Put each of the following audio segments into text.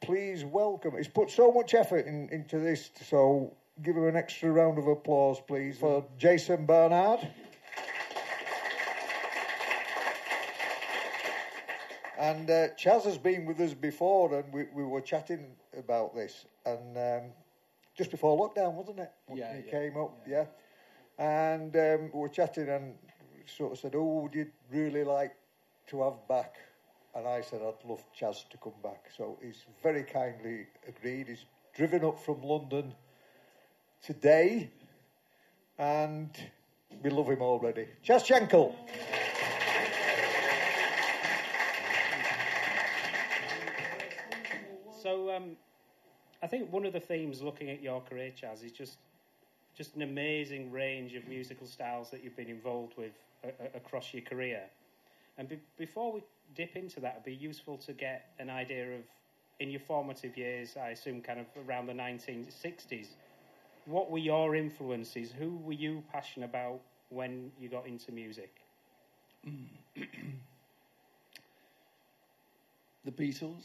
Please welcome. He's put so much effort in, into this, so give him an extra round of applause, please, for Jason Bernard. And uh, Chaz has been with us before, and we, we were chatting about this. And um, just before lockdown, wasn't it? Yeah, It yeah, came up, yeah. And um, we were chatting, and sort of said, "Oh, would you really like to have back?" And I said, "I'd love Chaz to come back." So he's very kindly agreed. He's driven up from London today, and we love him already. Chaz Jankel. So um, I think one of the themes looking at your career, Chaz, is just just an amazing range of musical styles that you've been involved with a, a, across your career. And be, before we dip into that, it'd be useful to get an idea of, in your formative years, I assume kind of around the 1960s, what were your influences? Who were you passionate about when you got into music? the Beatles,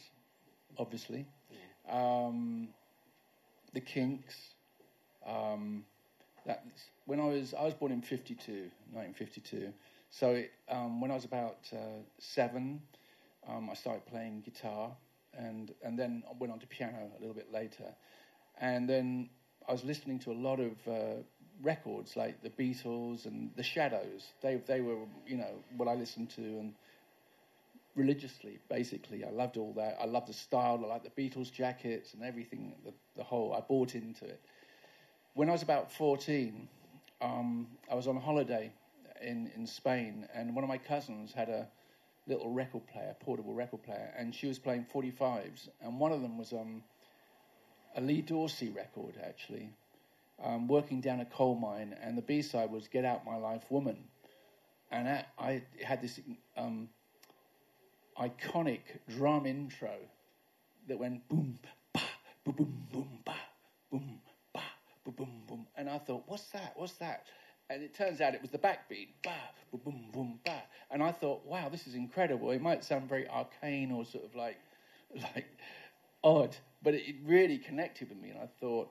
obviously, um, the Kinks. Um, that's when I was I was born in 52, 1952. So um, when I was about uh, seven, um, I started playing guitar, and and then I went on to piano a little bit later, and then I was listening to a lot of uh, records like the Beatles and the Shadows. They they were you know what I listened to and religiously, basically. I loved all that. I loved the style. I liked the Beatles jackets and everything, the, the whole. I bought into it. When I was about 14, um, I was on holiday in, in Spain, and one of my cousins had a little record player, portable record player, and she was playing 45s, and one of them was um, a Lee Dorsey record, actually, um, working down a coal mine, and the B side was Get Out My Life Woman. And I, I had this um, iconic drum intro that went boom, ba, boom, boom, boom, ba, boom, ba, boom, boom. And I thought, what's that? What's that? And it turns out it was the backbeat, ba, boom, boom, boom, ba. And I thought, wow, this is incredible. It might sound very arcane or sort of like, like odd, but it really connected with me. And I thought,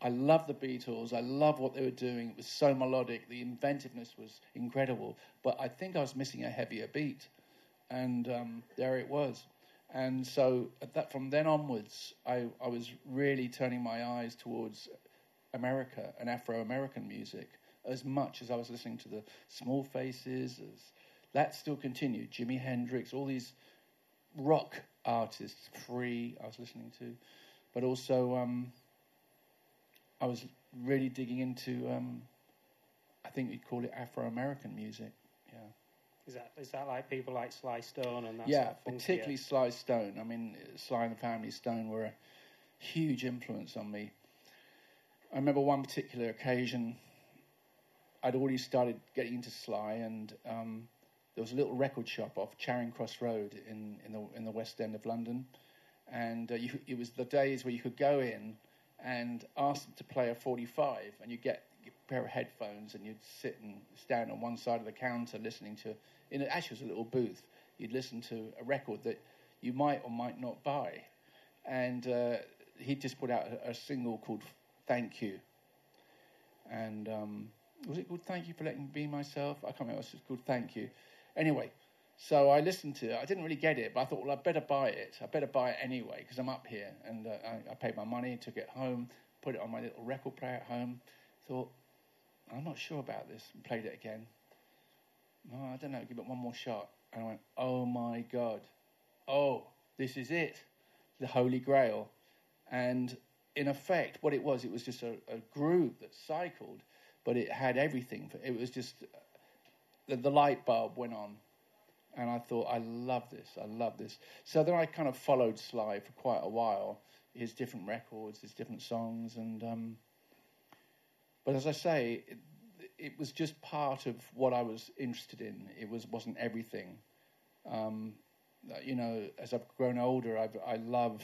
I love the Beatles. I love what they were doing. It was so melodic. The inventiveness was incredible. But I think I was missing a heavier beat and um, there it was. And so that, from then onwards, I, I was really turning my eyes towards America and Afro-American music as much as I was listening to the Small Faces. As that still continued, Jimi Hendrix, all these rock artists, Free, I was listening to, but also um, I was really digging into. Um, I think you'd call it Afro-American music. Yeah. Is that is that like people like Sly Stone and that? yeah, sort of particularly Sly Stone. I mean, Sly and the Family Stone were a huge influence on me. I remember one particular occasion. I'd already started getting into Sly, and um, there was a little record shop off Charing Cross Road in, in the in the West End of London, and uh, you, it was the days where you could go in and ask them to play a 45, and you get a pair of headphones, and you'd sit and stand on one side of the counter listening to. In it actually was a little booth. You'd listen to a record that you might or might not buy, and uh, he just put out a, a single called "Thank You," and um, was it called "Thank You for Letting Me Be Myself"? I can't remember. It was called "Thank You." Anyway, so I listened to it. I didn't really get it, but I thought, well, I better buy it. I better buy it anyway because I'm up here, and uh, I, I paid my money, took it home, put it on my little record player at home. Thought, I'm not sure about this, and played it again. I don't know. Give it one more shot, and I went, oh my god, oh, this is it, the Holy Grail, and in effect, what it was, it was just a, a groove that cycled, but it had everything. It was just the, the light bulb went on, and I thought, I love this, I love this. So then I kind of followed Sly for quite a while, his different records, his different songs, and um, but as I say, it, it was just part of what I was interested in. It was wasn't everything. Um, you know, as I've grown older, I've, I love,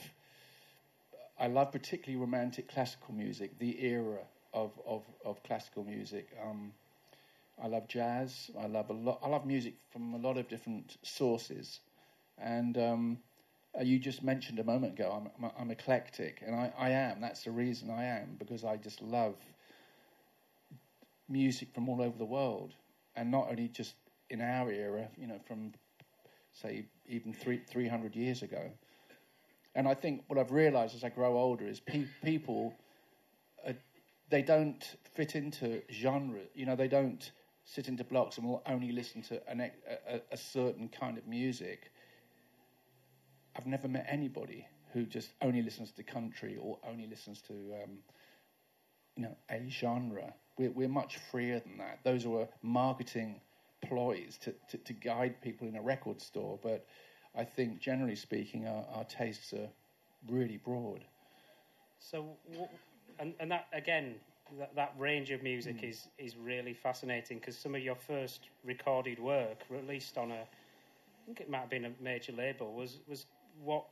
I love particularly romantic classical music, the era of of, of classical music. Um, I love jazz. I love a lot. I love music from a lot of different sources, and um, uh, you just mentioned a moment ago, I'm, I'm, I'm eclectic, and I, I am. That's the reason I am, because I just love music from all over the world, and not only just in our era, you know, from say even three, 300 years ago. And I think what I've realised as I grow older is pe- people, they don't fit into genre. You know, they don't sit into blocks and will only listen to an, a, a certain kind of music. I've never met anybody who just only listens to country or only listens to, um, you know, a genre. We're, we're much freer than that. Those are marketing ploys to, to, to, guide people in a record store. But I think, generally speaking, our, our tastes are really broad. So, and, and that again, that, that range of music mm. is is really fascinating because some of your first recorded work, released on a, I think it might have been a major label, was was what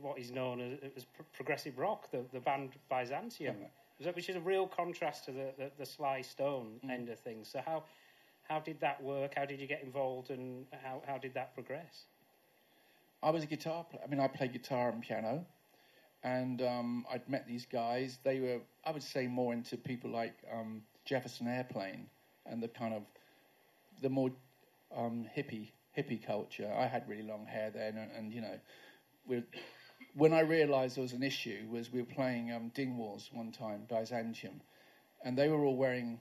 what is known as, as progressive rock, the the band Byzantium, mm. which is a real contrast to the the, the Sly Stone mm. end of things. So how how did that work? How did you get involved, and how how did that progress? I was a guitar player. I mean, I played guitar and piano, and um, I'd met these guys. They were, I would say, more into people like um, Jefferson Airplane and the kind of the more um, hippie hippie culture. I had really long hair then, and, and you know, when I realised there was an issue, was we were playing um, Dingwalls one time, Byzantium, and they were all wearing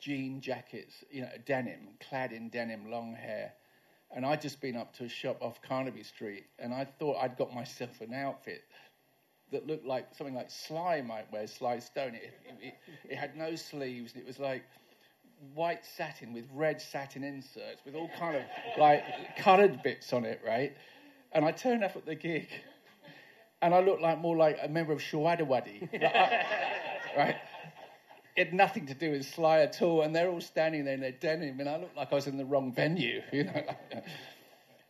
jean jackets, you know, denim, clad in denim, long hair and I'd just been up to a shop off Carnaby Street, and I thought I'd got myself an outfit that looked like something like Sly might wear, Sly Stone. It, it, it had no sleeves, and it was like white satin with red satin inserts, with all kind of like coloured bits on it, right? And I turned up at the gig, and I looked like more like a member of Showaddywaddy, right? It had nothing to do with Sly at all, and they're all standing there in their denim, and I looked like I was in the wrong venue, you know.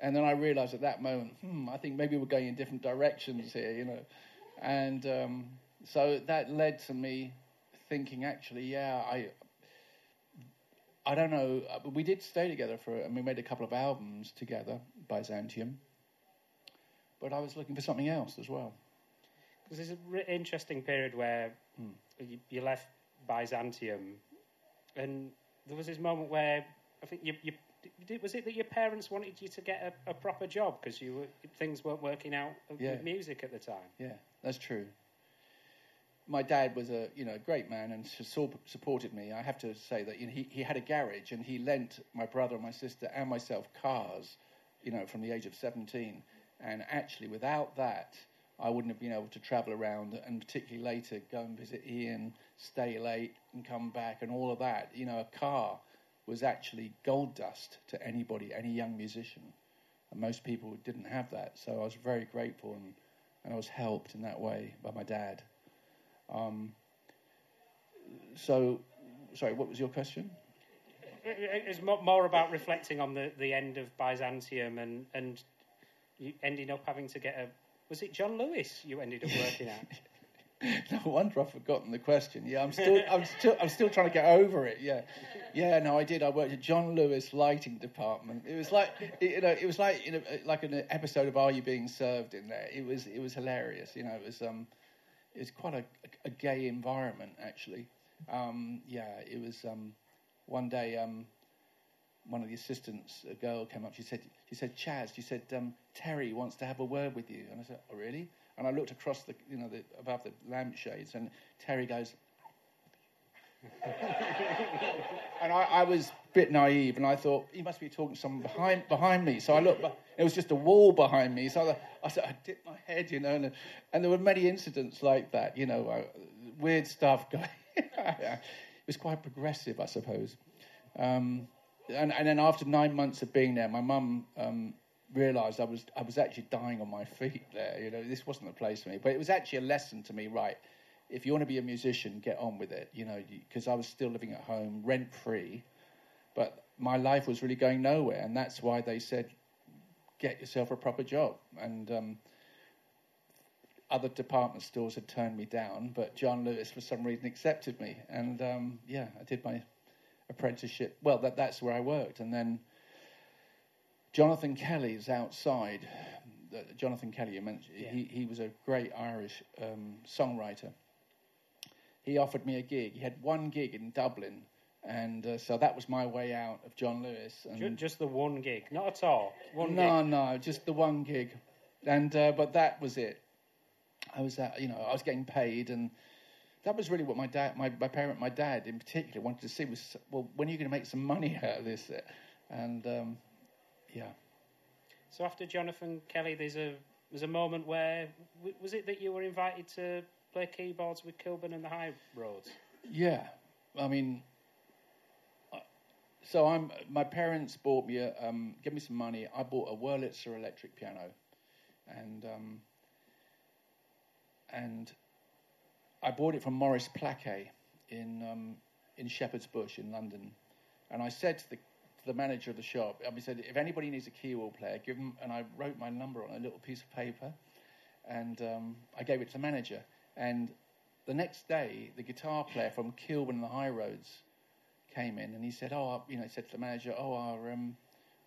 and then I realised at that moment, hmm, I think maybe we're going in different directions here, you know. And um, so that led to me thinking, actually, yeah, I, I don't know. We did stay together for, and we made a couple of albums together, by Byzantium. But I was looking for something else as well. Because there's an re- interesting period where hmm. you, you left Byzantium, and there was this moment where I think you, you was it that your parents wanted you to get a, a proper job because you were, things weren't working out yeah. with music at the time. Yeah, that's true. My dad was a you know great man and supported me. I have to say that you know, he he had a garage and he lent my brother and my sister and myself cars, you know, from the age of seventeen. And actually, without that, I wouldn't have been able to travel around and particularly later go and visit Ian, stay late and come back and all of that. You know, a car was actually gold dust to anybody, any young musician. And most people didn't have that. So I was very grateful and, and I was helped in that way by my dad. Um, so, sorry, what was your question? It's more about reflecting on the, the end of Byzantium and, and you ending up having to get a was it John Lewis you ended up working at? no wonder I've forgotten the question. Yeah, I'm still, I'm still, I'm still trying to get over it. Yeah, yeah. No, I did. I worked at John Lewis Lighting Department. It was like, you know, it was like, you know, like an episode of Are You Being Served in there. It was, it was hilarious. You know, it was, um, it was quite a, a gay environment actually. Um, yeah, it was. Um, one day, um, one of the assistants, a girl came up. She said, she said, Chaz, she said, um, Terry wants to have a word with you. And I said, oh, really? And I looked across the, you know, the, above the lampshades, and Terry goes, and I, I, was a bit naive, and I thought he must be talking to someone behind behind me. So I looked, but it was just a wall behind me. So I, I said, I dipped my head, you know, and, and there were many incidents like that, you know, uh, weird stuff going. it was quite progressive, I suppose. Um, and, and then after nine months of being there, my mum um, realised I was I was actually dying on my feet there. You know, this wasn't the place for me. But it was actually a lesson to me. Right, if you want to be a musician, get on with it. You know, because I was still living at home, rent free, but my life was really going nowhere, and that's why they said, get yourself a proper job. And um, other department stores had turned me down, but John Lewis, for some reason, accepted me. And um, yeah, I did my apprenticeship. Well, that, that's where I worked. And then Jonathan Kelly's outside that Jonathan Kelly, you mentioned, Yeah. he, he was a great Irish um, songwriter. He offered me a gig. He had one gig in Dublin, and uh, so that was my way out of John Lewis. And Ju- Just the one gig, not at all. One no, gig. no, just the one gig, and uh, but that was it. I was, uh, you know, I was getting paid, and that was really what my dad, my, my parent, my dad in particular, wanted to see was, well, when are you going to make some money out of this? And um, yeah, So after Jonathan Kelly, there's a there's a moment where w- was it that you were invited to play keyboards with Kilburn and the High Roads? yeah. I mean, so I'm. My parents bought me a, um, give me some money. I bought a Wurlitzer electric piano, and um, and I bought it from Maurice Placquet in um, in Shepherd's Bush in London, and I said to the to the manager of the shop, I said, if anybody needs a keyboard player, give them. And I wrote my number on a little piece of paper, and um, I gave it to the manager. And the next day, the guitar player from Kilburn and the High Roads came in, and he said, "Oh, you know," he said to the manager, "Oh, our um,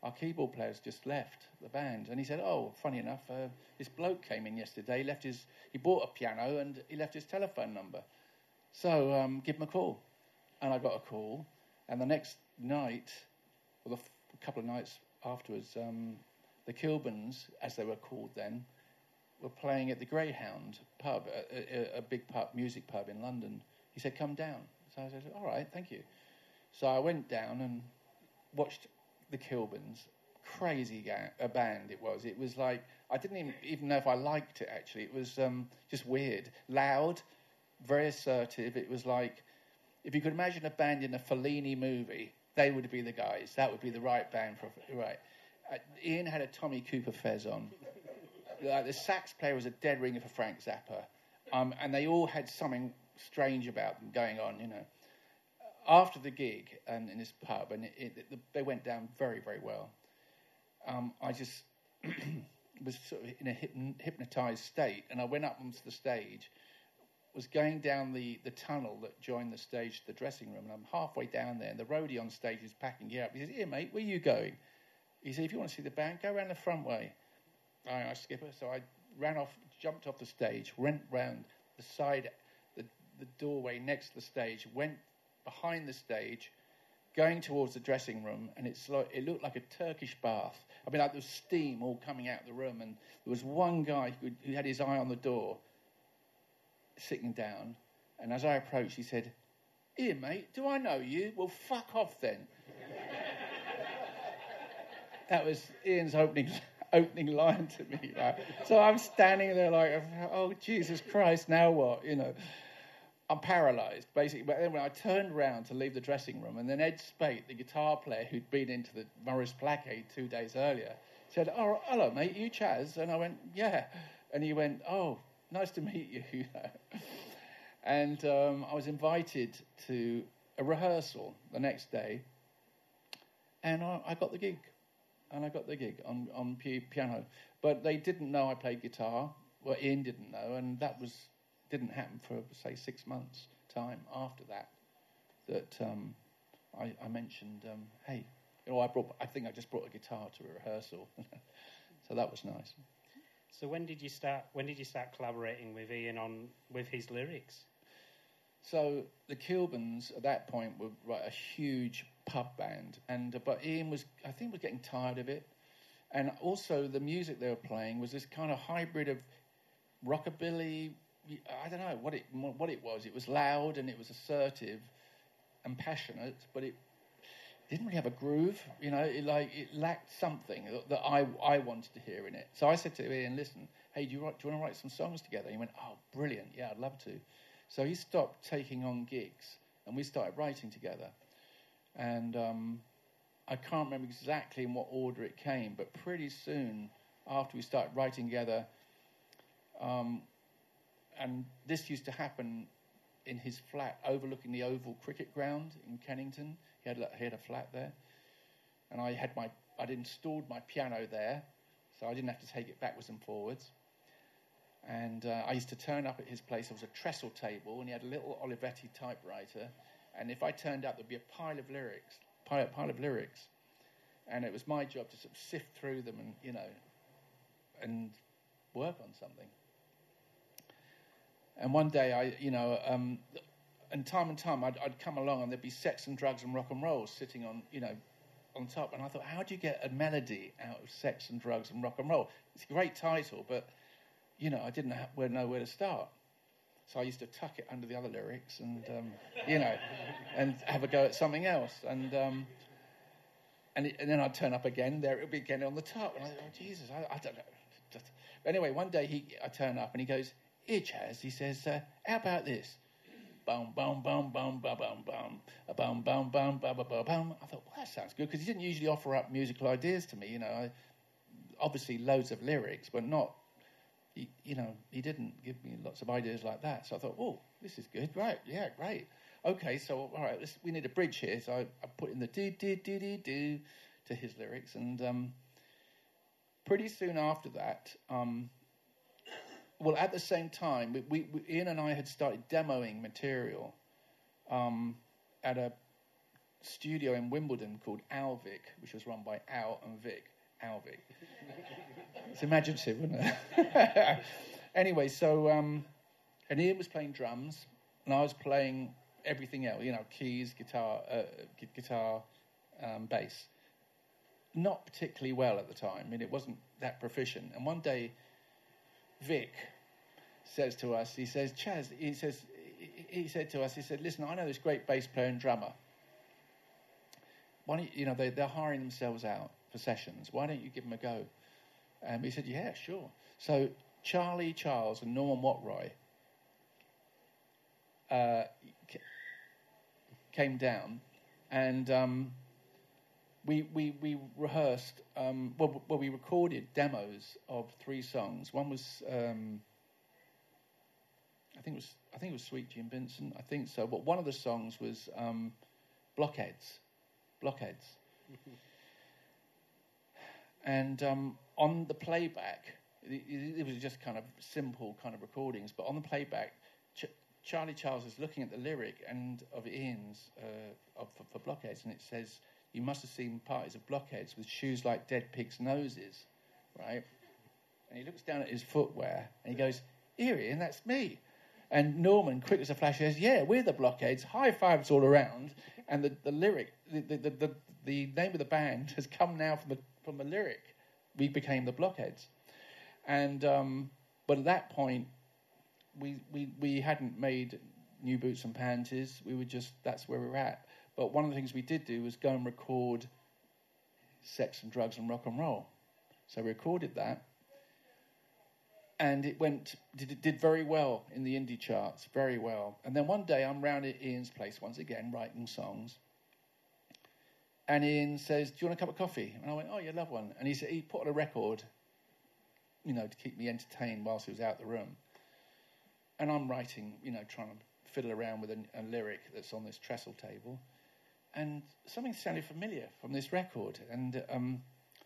our keyboard player's just left the band." And he said, "Oh, funny enough, uh, this bloke came in yesterday. Left his he bought a piano and he left his telephone number. So um, give him a call." And I got a call, and the next night, or the couple of nights afterwards, um, the Kilburns, as they were called then, were playing at the Greyhound pub, a, a, a big pub, music pub in London. He said, "Come down." So I said, "All right, thank you." So I went down and watched the Kilburns. Crazy ga- a band it was. It was like I didn't even, even know if I liked it. Actually, it was um, just weird, loud, very assertive. It was like if you could imagine a band in a Fellini movie, they would be the guys. That would be the right band for right. Uh, Ian had a Tommy Cooper fez on. Like the sax player was a dead ringer for Frank Zappa, um, and they all had something strange about them going on. You know, after the gig um, in this pub, and it, it, the, they went down very, very well. Um, I just was sort of in a hypn- hypnotized state, and I went up onto the stage, was going down the, the tunnel that joined the stage to the dressing room, and I'm halfway down there, and the roadie on stage is packing gear up. He says, "Here, mate, where are you going?" He said, "If you want to see the band, go around the front way." I asked Skipper, so I ran off, jumped off the stage, went round the side, the, the doorway next to the stage, went behind the stage, going towards the dressing room, and it's like, it looked like a Turkish bath. I mean, like there was steam all coming out of the room, and there was one guy who, who had his eye on the door, sitting down, and as I approached, he said, "Here, mate, do I know you? Well, fuck off then." that was Ian's opening opening line to me. Right? So I'm standing there like, oh Jesus Christ, now what? You know, I'm paralysed basically. But then when I turned round to leave the dressing room, and then Ed Speight, the guitar player who'd been into the Maurice Placquet two days earlier, said, "Oh, hello, mate, you Chaz?" And I went, "Yeah," and he went, "Oh, nice to meet you." And um, I was invited to a rehearsal the next day, and I, I got the gig and I got the gig on on pi- piano. But they didn't know I played guitar. Well, Ian didn't know, and that was didn't happen for say six months time after that. That um, I, I mentioned, um, hey, you know, I brought. I think I just brought a guitar to a rehearsal, so that was nice. So when did you start? When did you start collaborating with Ian on with his lyrics? So the Kilburns at that point were right, a huge pub band, and but Ian was, I think, was getting tired of it, and also the music they were playing was this kind of hybrid of rockabilly. I don't know what it what it was. It was loud and it was assertive and passionate, but it didn't really have a groove. You know, it like it lacked something that, that I I wanted to hear in it. So I said to Ian, "Listen, hey, do you, write, do you want to write some songs together?" And He went, "Oh, brilliant! Yeah, I'd love to." So he stopped taking on gigs, and we started writing together. And um, I can't remember exactly in what order it came, but pretty soon after we started writing together, um, and this used to happen in his flat overlooking the Oval Cricket Ground in Kennington. He had, he had a flat there, and I had my I'd installed my piano there, so I didn't have to take it backwards and forwards. And uh, I used to turn up at his place. There was a trestle table, and he had a little Olivetti typewriter. And if I turned up, there'd be a pile of lyrics, pile, pile of lyrics, and it was my job to sort of sift through them and you know and work on something. And one day, I, you know, um, and time and time, I'd, I'd come along and there'd be sex and drugs and rock and roll sitting on, you know, on top. And I thought, how do you get a melody out of sex and drugs and rock and roll? It's a great title, but, you know, I didn't know where to start. So I used to tuck it under the other lyrics and, um, you know, and have a go at something else. And, um, and, it, and, then I'd turn up again, there it would be again on the top. And I thought, oh, Jesus, I, I don't know. Just, anyway, one day he, I turn up and he goes, Here, Chaz, he says, uh, How about this? Boom, boom, boom, boom, boom, boom, boom, boom, boom, boom, boom, boom, boom. I thought, well, that sounds good because he didn't usually offer up musical ideas to me. You know, I, obviously loads of lyrics, but not he, you know, he didn't give me lots of ideas like that. So I thought, oh, this is good. Right, yeah, great. Okay, so all right, we need a bridge here. So I, I put in the do do do do do to his lyrics, and um, pretty soon after that, um, well, at the same time, we, we, we, Ian and I had started demoing material um, at a studio in Wimbledon called Alvic, which was run by Al and Vic. Alvic. It's imaginative, wasn't it? anyway, so um, and Ian was playing drums, and I was playing everything else. You know, keys, guitar, uh, guitar, um, bass. Not particularly well at the time. I mean, it wasn't that proficient. And one day, Vic says to us, he says, Chaz, he says, he said to us, he said, listen, I know this great bass player and drummer. Why don't you, you know, they, they're hiring themselves out for sessions. Why don't you give them a go? And we said, yeah, sure. So Charlie Charles and Norman Watt-Roy uh, came down and um, we, we, we rehearsed, um, well, well, we recorded demos of three songs. One was, um, I think it was, I think it was Sweet Gene Vincent, I think so. But one of the songs was um, Blockheads, Blockheads. and um, on the playback, it, it, was just kind of simple kind of recordings, but on the playback, Ch- Charlie Charles is looking at the lyric and of Ian's uh, of, for, for, Blockheads, and it says, "You must have seen parties of blockheads with shoes like dead pigs' noses," right? And he looks down at his footwear and he goes, "Here, and that's me." And Norman, quick as a flash, says, "Yeah, we're the blockheads." High fives all around, and the, the lyric, the, the, the, the name of the band has come now from the from the lyric we became the blockheads. And um, but at that point, we, we we hadn't made new boots and panties. We were just that's where we were at. But one of the things we did do was go and record sex and drugs and rock and roll. So we recorded that, and it went did did very well in the indie charts, very well. And then one day I'm round at Ian's place once again writing songs, and Ian says, "Do you want a cup of coffee?" And I went, "Oh, yeah, love one." And he said he put on a record, you know, to keep me entertained whilst he was out the room. And I'm writing, you know, trying to fiddle around with a, a lyric that's on this trestle table, and something sounded familiar from this record. And um,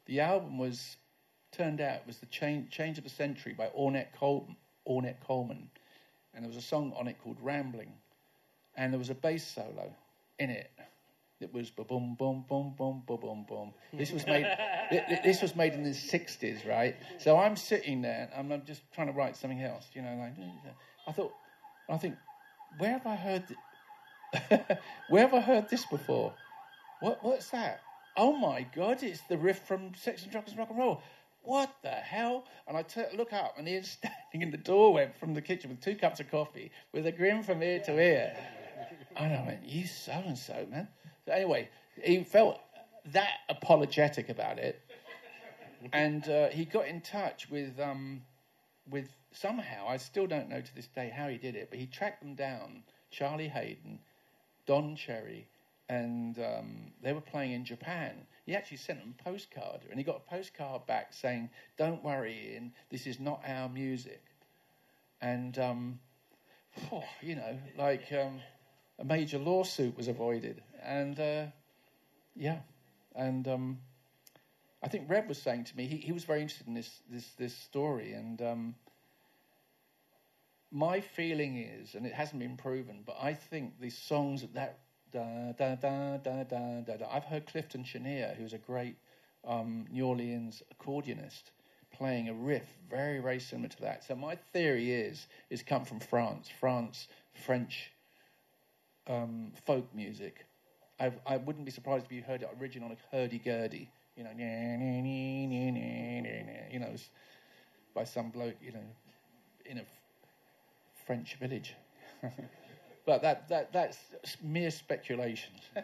the album was turned out was the Change, Change of the Century by Ornette, Col- Ornette Coleman, and there was a song on it called Rambling, and there was a bass solo in it it was boom, boom, boom, boom, boom, boom, boom. This was made. this was made in the '60s, right? So I'm sitting there and I'm just trying to write something else. You know, like I thought. I think, where have I heard? Th- where have I heard this before? What? What's that? Oh my God! It's the riff from Sex and Drugs and Rock and Roll. What the hell? And I t- look up, and he's standing in the doorway from the kitchen with two cups of coffee, with a grin from ear to ear. And I went, "You so and so, man." anyway, he felt that apologetic about it, and uh, he got in touch with um, with somehow I still don't know to this day how he did it, but he tracked them down. Charlie Haden, Don Cherry, and um, they were playing in Japan. He actually sent them a postcard, and he got a postcard back saying, "Don't worry, Ian, this is not our music." And um, oh, you know, like um, a major lawsuit was avoided. And uh, yeah, and um, I think Rev was saying to me he, he was very interested in this this this story, and um, my feeling is, and it hasn't been proven, but I think these songs at that da da da da da da. I've heard Clifton Chenier, who's a great um, New Orleans accordionist, playing a riff very, very similar to that. So my theory is it's come from France, France, French um, folk music. I, I wouldn't be surprised if you heard it original like hurdy-gurdy, you know, you know, by some bloke, you know, in a French village. but that, that that's mere speculation.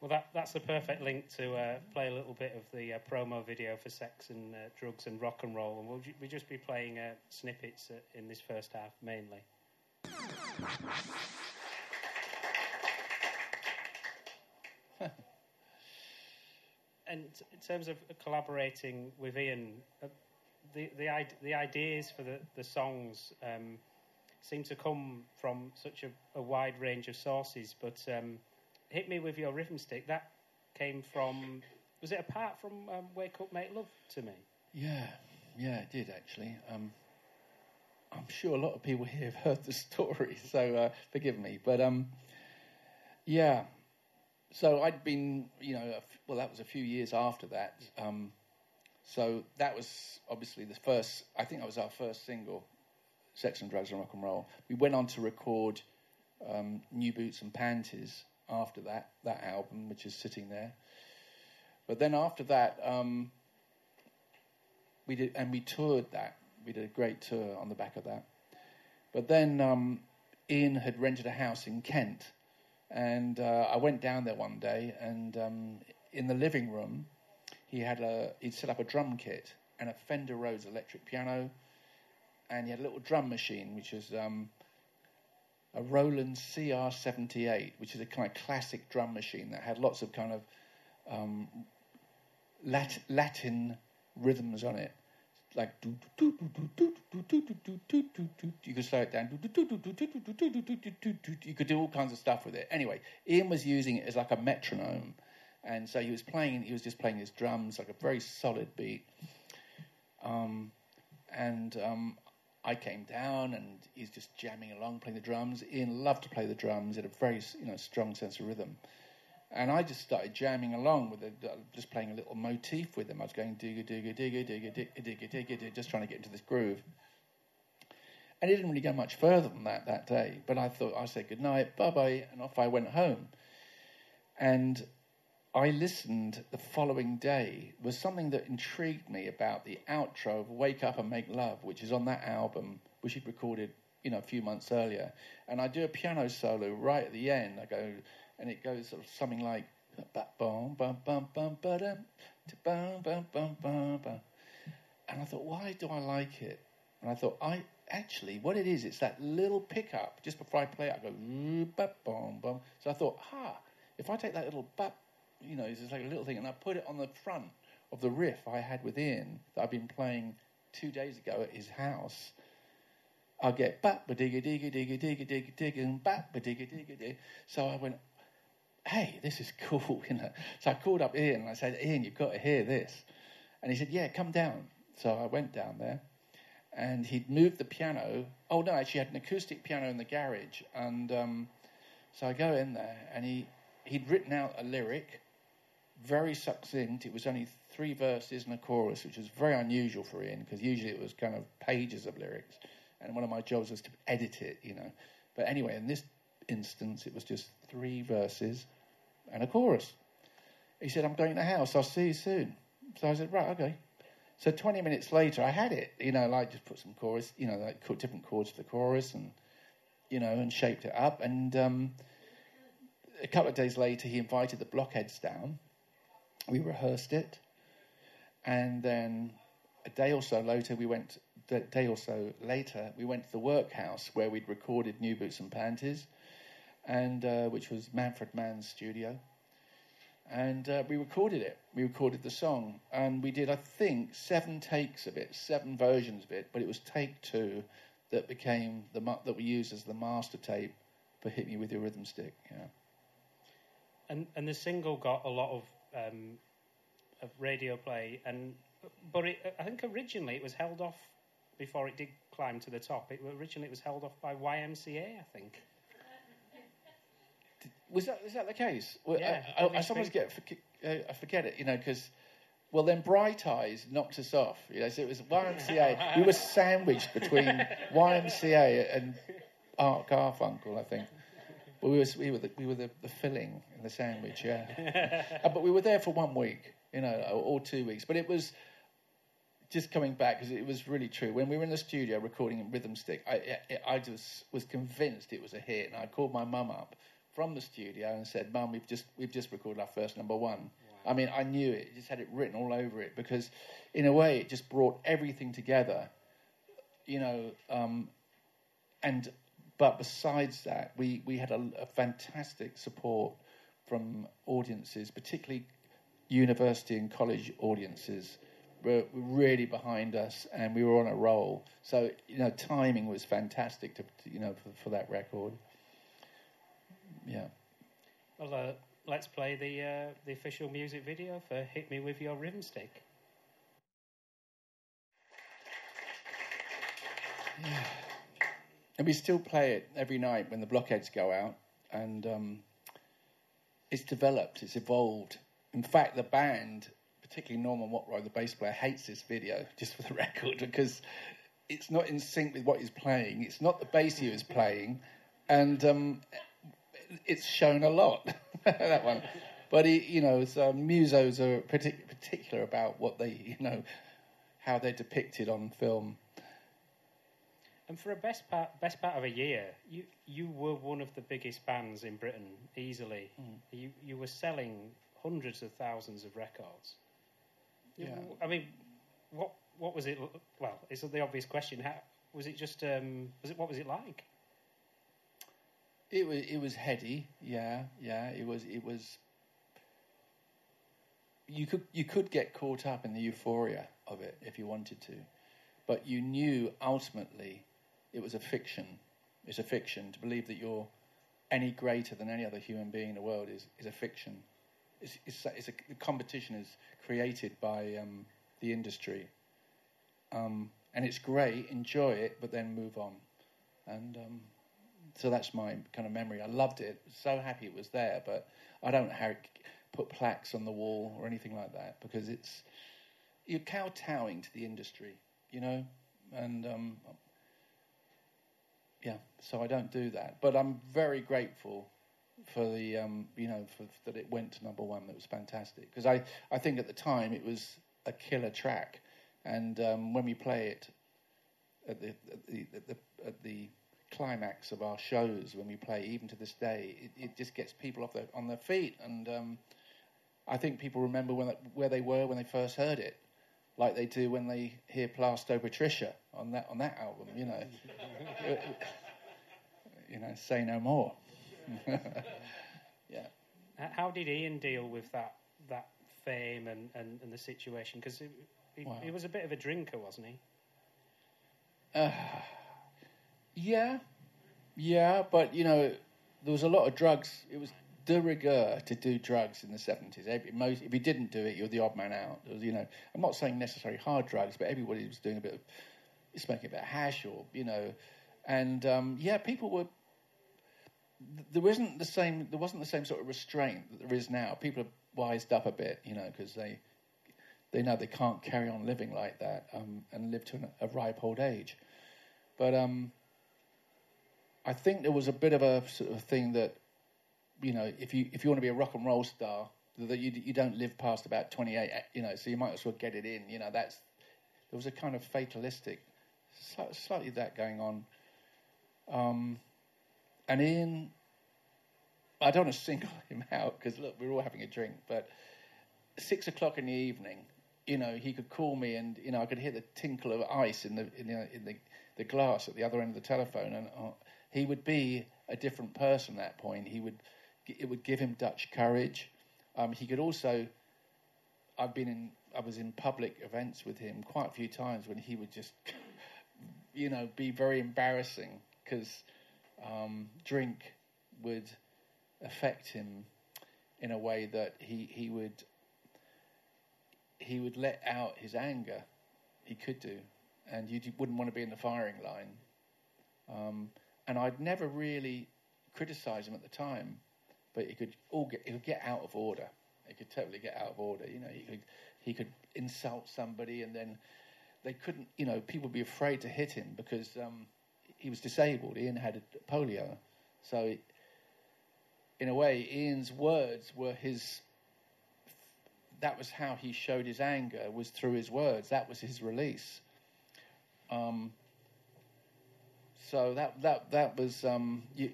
well, that, that's the perfect link to uh, play a little bit of the uh, promo video for Sex and uh, Drugs and Rock and Roll, and we'll, ju- we'll just be playing uh, snippets uh, in this first half mainly. and in terms of collaborating with Ian, uh, the the the ideas for the the songs um, seem to come from such a, a, wide range of sources. But um, hit me with your rhythm stick. That came from. Was it apart from um, "Wake Up, Make Love" to me? Yeah, yeah, it did actually. Um, I'm sure a lot of people here have heard the story, so uh, forgive me. But um, yeah, so I'd been, you know, well, that was a few years after that. Um, so that was obviously the first. I think that was our first single, "Sex and Drugs and Rock and Roll." We went on to record um, "New Boots and Panties" after that that album, which is sitting there. But then after that, um, we did, and we toured that. We did a great tour on the back of that. But then um, Ian had rented a house in Kent and uh, I went down there one day, and um, in the living room, he had a he'd set up a drum kit and a Fender Rhodes electric piano, and he had a little drum machine, which is um, a Roland CR78, which is a kind of classic drum machine that had lots of kind of um, Latin rhythms on it like you could slow it down. You could do all kinds of stuff with it. Anyway, Ian was using it as like a metronome, and so he was playing. He was just playing his drums like a very solid beat. Um, and um, I came down, and he's just jamming along, playing the drums. Ian loved to play the drums. He had a very you know strong sense of rhythm. And I just started jamming along with it, uh, just playing a little motif with them. I was going digga digga digga digga digga digga digga, digga just trying to get into this groove. And it didn't really go much further than that that day. But I thought I said good night, bye bye, and off I went home. And I listened the following day was something that intrigued me about the outro of Wake Up and Make Love, which is on that album, which he'd recorded, you know, a few months earlier. And I do a piano solo right at the end. I go, and it goes sort of something like, and I thought, why do I like it? And I thought, I actually, what it is, it's that little pickup just before I play it. I go, so I thought, ha, if I take that little bap you know, it's like a little thing, and I put it on the front of the riff I had with Ian that I've been playing two days ago at his house. I'll get bap ba digga digga digga digga digga digga and bap ba digga digga digga. So I went, hey, this is cool, you know. So I called up Ian and I said, Ian, you've got to hear this. And he said, yeah, come down. So I went down there and he'd moved the piano. Oh, no, actually, he had an acoustic piano in the garage. And um, so I go in there and he, he'd written out a lyric, very succinct. It was only three verses and a chorus, which was very unusual for Ian because usually it was kind of pages of lyrics. And one of my jobs was to edit it, you know. But anyway, in this instance, it was just three verses and a chorus. He said, I'm going to the house, I'll see you soon. So I said, right, okay. So 20 minutes later, I had it, you know, like just put some chorus, you know, like different chords for the chorus and, you know, and shaped it up. And um, a couple of days later, he invited the blockheads down. We rehearsed it. And then a day or so later, we went, a day or so later, we went to the workhouse where we'd recorded New Boots and Panties and uh, which was Manfred Mann's studio. And uh, we recorded it. We recorded the song, and we did, I think, seven takes of it, seven versions of it. But it was take two that became the that we used as the master tape for "Hit Me with Your Rhythm Stick." Yeah. And and the single got a lot of um, of radio play, and but it, I think originally it was held off before it did climb to the top. It originally it was held off by YMCA, I think. Was that is that the case? Well, yeah, I, I, I sometimes get uh, I forget it, you know, because Well, then Bright Eyes knocked us off. You know, so it was YMCA. we were sandwiched between YMCA and Art Garfunkel, I think. But we, was, we were, the, we were the, the filling in the sandwich, yeah. uh, but we were there for one week, you know, or, or two weeks. But it was just coming back because it was really true. When we were in the studio recording in Rhythm Stick, I, I, I just was convinced it was a hit, and I called my mum up from the studio and said, "Mum, we've just we've just recorded our first number one." I mean, I knew it; just had it written all over it because, in a way, it just brought everything together, you know. Um, and but besides that, we we had a, a fantastic support from audiences, particularly university and college audiences were really behind us, and we were on a roll. So you know, timing was fantastic to you know for, for that record. Yeah. Well, uh, let's play the uh, the official music video for "Hit Me with Your Rhythm Stick." Yeah. And we still play it every night when the blockheads go out, and um, it's developed, it's evolved. In fact, the band particularly Norman Watt-Roy, the bass player, hates this video, just for the record, because it's not in sync with what he's playing. It's not the bass he was playing, and um, it's shown a lot, that one. But, he, you know, so musos are partic- particular about what they, you know, how they're depicted on film. And for a best part, best part of a year, you you were one of the biggest bands in Britain, easily. Mm. You you were selling hundreds of thousands of records. Yeah. I mean, what what was it? Well, it's the obvious question. How was it? Just um, was it? What was it like? It was it was heady. Yeah, yeah. It was it was. You could you could get caught up in the euphoria of it if you wanted to, but you knew ultimately it was a fiction. It's a fiction to believe that you're any greater than any other human being in the world is is a fiction it's, it's, it's a, the competition is created by um, the industry. Um, and it's great, enjoy it, but then move on. And um, so that's my kind of memory. I loved it, so happy it was there, but I don't put plaques on the wall or anything like that because it's you're kowtowing to the industry, you know, and um, yeah, so I don't do that. But I'm very grateful for the um, you know for, that it went to number one. That was fantastic because I I think at the time it was a killer track, and um, when we play it at the at the, at the at the climax of our shows when we play even to this day it, it just gets people off their on their feet and um, I think people remember when where they were when they first heard it like they do when they hear Plaistow Patricia on that on that album you know you know say no more yeah. How did Ian deal with that that fame and, and, and the situation? Because he, wow. he, was a bit of a drinker, wasn't he? Uh, yeah, yeah, but you know, there was a lot of drugs. It was de rigueur to do drugs in the seventies. If you didn't do it, you're the odd man out. Was, you know, I'm not saying necessarily hard drugs, but everybody was doing a bit of smoking a bit of hash or you know, and um, yeah, people were there wasn't the same there wasn't the same sort of restraint that there is now. People are wised up a bit, you know, because they they know they can't carry on living like that um, and live to an, a ripe old age. But um, I think there was a bit of a sort of thing that you know, if you if you want to be a rock and roll star, that you you don't live past about twenty eight, you know, so you might as well get it in. You know, that's there was a kind of fatalistic, slightly that going on. Um, and Ian, I don't want to single him out because look, we're all having a drink, but six o'clock in the evening, you know, he could call me and you know I could hear the tinkle of ice in the in the, in the, the glass at the other end of the telephone, and uh, he would be a different person at that point. He would it would give him Dutch courage. Um, he could also. I've been in. I was in public events with him quite a few times when he would just, you know, be very embarrassing because um, drink would affect him in a way that he, he would he would let out his anger. He could do, and you wouldn't want to be in the firing line. Um, and I'd never really criticise him at the time, but he could all get he could get out of order. He could totally get out of order. You know, he could he could insult somebody, and then they couldn't. You know, people would be afraid to hit him because um, he was disabled. Ian had polio, so in a way, Ian's words were his. That was how he showed his anger was through his words. That was his release. Um, so that that that was. Um, you,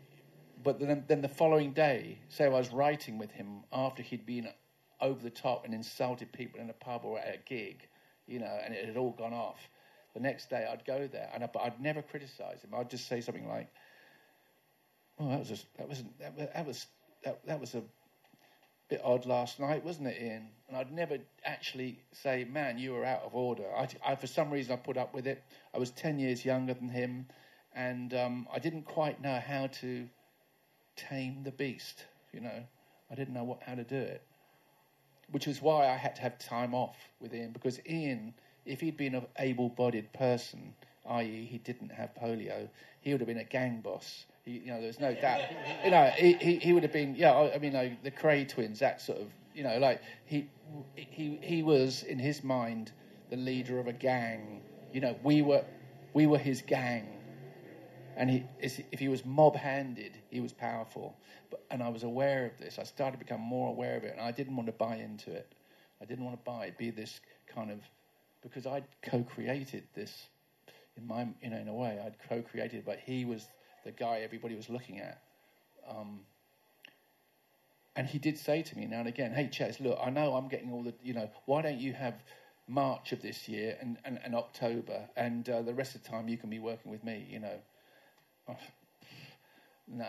but then, then the following day, say I was writing with him after he'd been over the top and insulted people in a pub or at a gig, you know, and it had all gone off. The next day, I'd go there, and I, but I'd never criticise him. I'd just say something like, "Oh, that was a, that was that, that was that, that was a bit odd last night, wasn't it, Ian?" And I'd never actually say, "Man, you were out of order." I, I for some reason, I put up with it. I was ten years younger than him, and um, I didn't quite know how to tame the beast. You know, I didn't know what, how to do it, which is why I had to have time off with Ian because Ian, if he'd been an able-bodied person, i.e., he didn't have polio, he would have been a gang boss. He, you know, there's no doubt. You know, he, he, he would have been. Yeah, I mean, like, the Kray twins. That sort of. You know, like he he he was in his mind the leader of a gang. You know, we were we were his gang and he, if he was mob-handed, he was powerful. But, and I was aware of this. I started to become more aware of it, and I didn't want to buy into it. I didn't want to buy be this kind of, because I'd co-created this in my, you know, in a way, I'd co-created, but he was the guy everybody was looking at. Um, and he did say to me now and again, "Hey, Chaz, look, I know I'm getting all the, you know, why don't you have March of this year and, and, and October, and uh, the rest of the time you can be working with me, you know." no,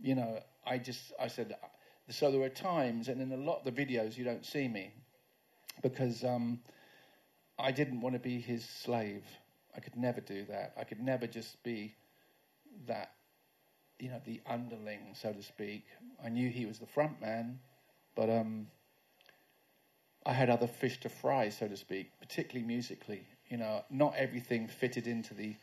you know, I just, I said, so there were times, and in a lot of the videos, you don't see me because um, I didn't want to be his slave. I could never do that. I could never just be that, you know, the underling, so to speak. I knew he was the front man, but um, I had other fish to fry, so to speak, particularly musically. You know, not everything fitted into the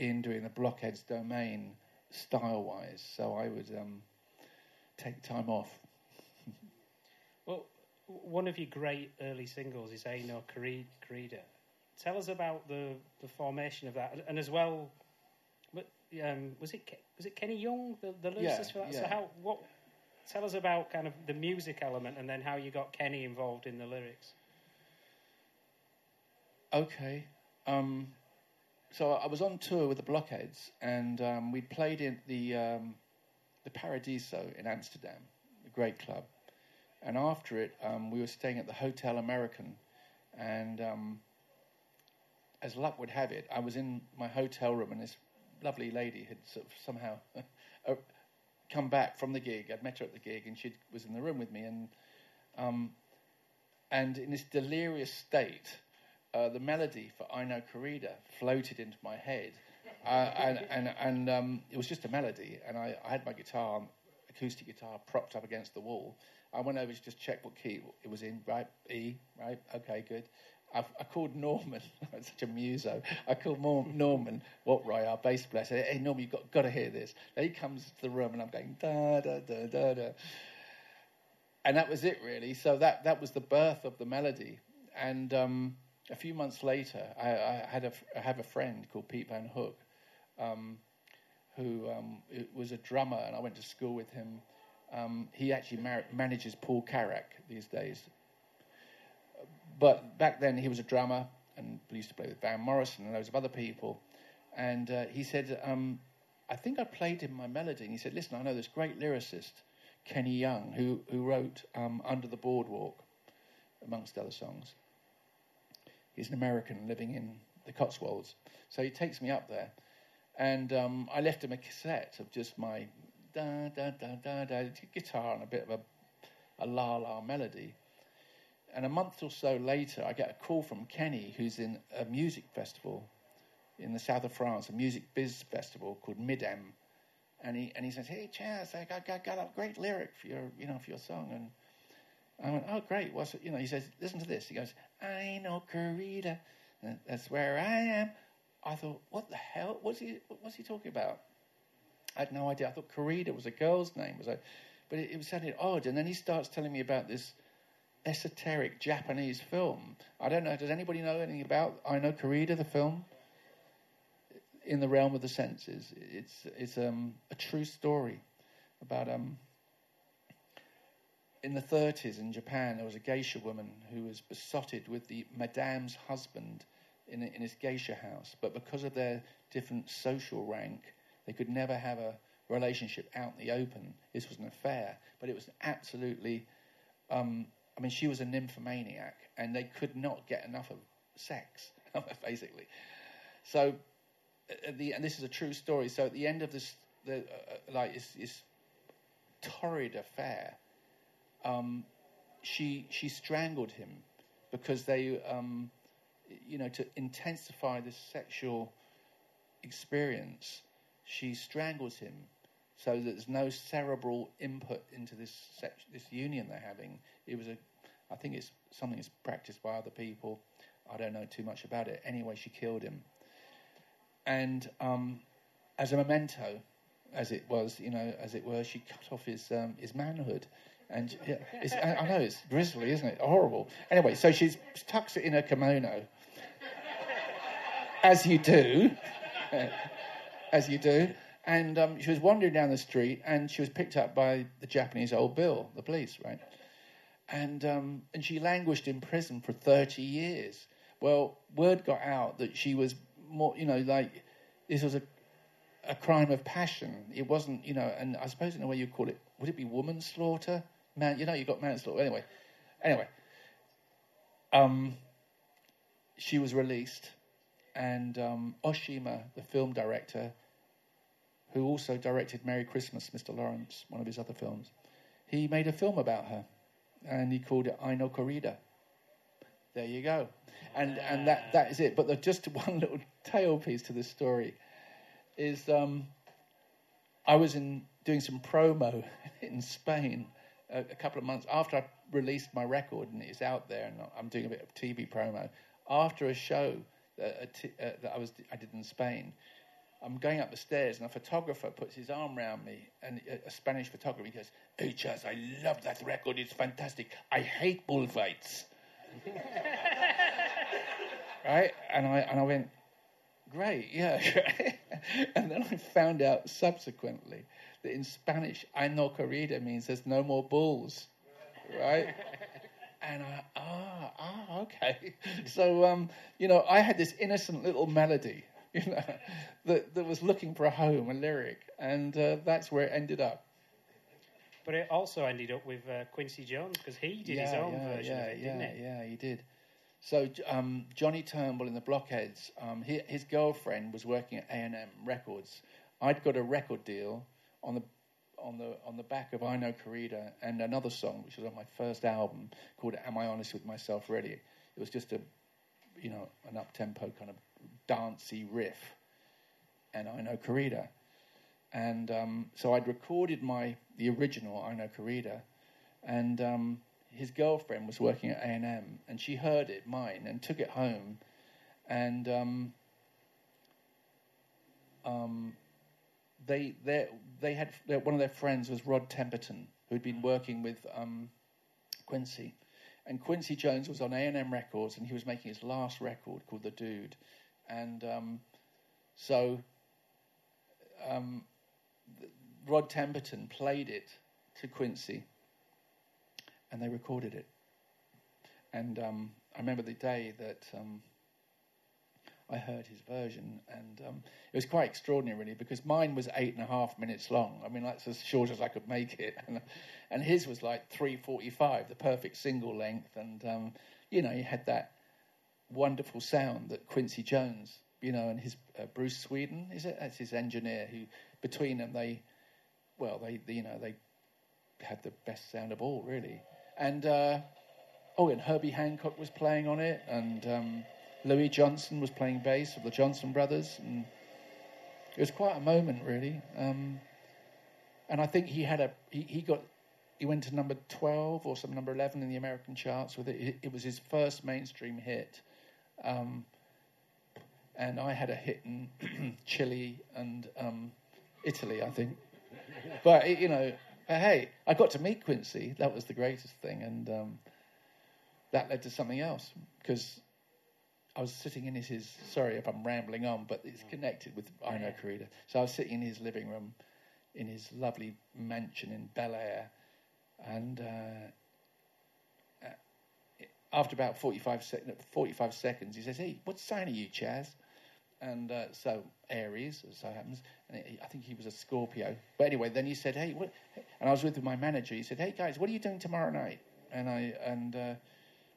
in doing the blockheads domain style wise. So I would um, take time off. well, one of your great early singles is Ai No Corrida. Tell us about the, the formation of that, and as well, um, was it was it Kenny Young the, the lyricist yeah, for that? Yeah. So how what? Tell us about kind of the music element, and then how you got Kenny involved in the lyrics. Okay. Um, so I was on tour with the Blockheads, and um, we played in the um, the Paradiso in Amsterdam, a great club. And after it, um, we were staying at the Hotel American, and um, as luck would have it, I was in my hotel room, and this lovely lady had sort of somehow uh, come back from the gig. I'd met her at the gig, and she was in the room with me, and um, and in this delirious state uh, the melody for Ai No Corrida floated into my head. Uh, and and, and um, it was just a melody. And I, I, had my guitar, acoustic guitar, propped up against the wall. I went over to just check what key it was in. Right, E, right, okay, good. I, I called Norman, such a muso. I called Norman Watt-Roy, our bass player. I said, "Hey Norman, you've got, got to hear this." He comes to the room, and I'm going da da da da da, and that was it really. So that that was the birth of the melody, and um, a few months later, I, I had a, I have a friend called Pete Van Hooke, um, who um, was a drummer, and I went to school with him. Um, he actually mar- manages Paul Carrack these days. But back then, he was a drummer, and used to play with Van Morrison and loads of other people. And uh, he said, um, I think I played him my melody. And he said, Listen, I know this great lyricist, Kenny Young, who, who wrote um, Under the Boardwalk, amongst other songs. He's an American living in the Cotswolds. So he takes me up there. And um, I left him a cassette of just my da da da da da guitar and a bit of a, a la la melody. And a month or so later, I get a call from Kenny, who's in a music festival in the south of France, a music biz festival called Midem. And he and he says, "Hey, Chaz, I got, got, got a great lyric for your you know for your song." And I went, "Oh, great! What's it?" You know, he says, "Listen to this." He goes, Ai No Corrida. That's where I am. I thought, what the hell? What's he? What's he talking about? I had no idea. I thought Corrida was a girl's name. Was I? But it, it sounding odd. And then he starts telling me about this esoteric Japanese film. I don't know. Does anybody know anything about Ai No Corrida, the film? In the realm of the senses, it's it's um, a true story about um. In the 30s in Japan, there was a geisha woman who was besotted with the madame's husband in, in his geisha house, but because of their different social rank, they could never have a relationship out in the open. This was an affair, but it was absolutely um, I mean, she was a nymphomaniac, and they could not get enough of sex, basically. So, the, and this is a true story. So, at the end of this, the, uh, uh, like this, this, torrid affair, um, she she strangled him because they, um, you know, to intensify this sexual experience, she strangles him so that there's no cerebral input into this sex, this union they're having. It was a, I think it's something that's practiced by other people. I don't know too much about it. Anyway, she killed him, and um, as a memento, as it was, you know, as it were, she cut off his um, his manhood. And yeah, I, I know it's grisly, isn't it? Horrible. Anyway, so she tucks it in her kimono, as you do, as you do and um, she was wandering down the street, and she was picked up by the Japanese old bill, the police, right? And um, and she languished in prison for thirty years. Well, word got out that she was more, you know, like this was a a crime of passion. It wasn't, you know, and I suppose in a way you call it, would it be woman slaughter? Man, you know, you got manslaughter. Anyway, anyway, um, she was released, and um, Oshima, the film director, who also directed Merry Christmas, Mr. Lawrence, one of his other films, he made a film about her, and he called it No Corrida. There you go, and and that that is it. But the, just one little tail piece to this story is um, I was in doing some promo in Spain a, a, couple of months after I released my record and it's out there, and I'm doing a bit of TV promo after a show that, uh, that I was I did in Spain I'm going up the stairs, and a photographer puts his arm around me, and a, Spanish photographer he goes, "Hey, Chaz, I love that record. It's fantastic. I hate bullfights." right? And I and I went, "Great, yeah." and then I found out subsequently that in Spanish, "I no corrida" means there's no more bulls, right? and I, ah, ah, okay. So, um, you know, I had this innocent little melody you know, that, that was looking for a home, a lyric, and uh, that's where it ended up. But it also ended up with uh, Quincy Jones because he did yeah, his own yeah, version yeah, of it, yeah, didn't he? Yeah, he did. So um, Johnny Turnbull in the Blockheads, um, he, his girlfriend was working at A and M Records. I'd got a record deal on the on the on the back of Ai No Corrida and another song which was on my first album called Am I Honest with Myself Really. It was just a you know an up tempo kind of dancey riff, and Ai No Corrida. And um, so I'd recorded my the original Ai No Corrida, and um, his girlfriend was working at A and M, and she heard it, mine, and took it home, and um, um, they they they had one of their friends was Rod Temperton, who'd been working with um, Quincy, and Quincy Jones was on A and M Records, and he was making his last record called The Dude, and um, so um, Rod Temperton played it to Quincy, and they recorded it. And um, I remember the day that um, I heard his version, and um, it was quite extraordinary, really, because mine was eight and a half minutes long. I mean, that's as short as I could make it, and, and his was like three forty-five, the perfect single length, and um, you know, he had that wonderful sound that Quincy Jones, you know, and his uh, Bruce Swedien is it? That's his engineer. Who between them they, well, they, they you know they had the best sound of all really. And uh, oh, and Herbie Hancock was playing on it, and um, Louis Johnson was playing bass of the Johnson Brothers, and it was quite a moment really. Um, and I think he had a he, he got he went to number 12 or some number 11 in the American charts with it. It was his first mainstream hit. Um, and I had a hit in Chile and um, Italy, I think. But, you know, hey, I got to meet Quincy. That was the greatest thing. And um, that led to something else because I was sitting in his, sorry if I'm rambling on, but it's connected with Ai No Corrida. So I was sitting in his living room in his lovely mansion in Bel Air, and uh, after about 45, sec- 45 seconds, he says, Hey, what sign are you, Chaz? And uh, so Aries, as so happens, and it, I think he was a Scorpio. But anyway, then he said, "Hey," what? and I was with my manager. He said, "Hey guys, what are you doing tomorrow night?" And I and uh,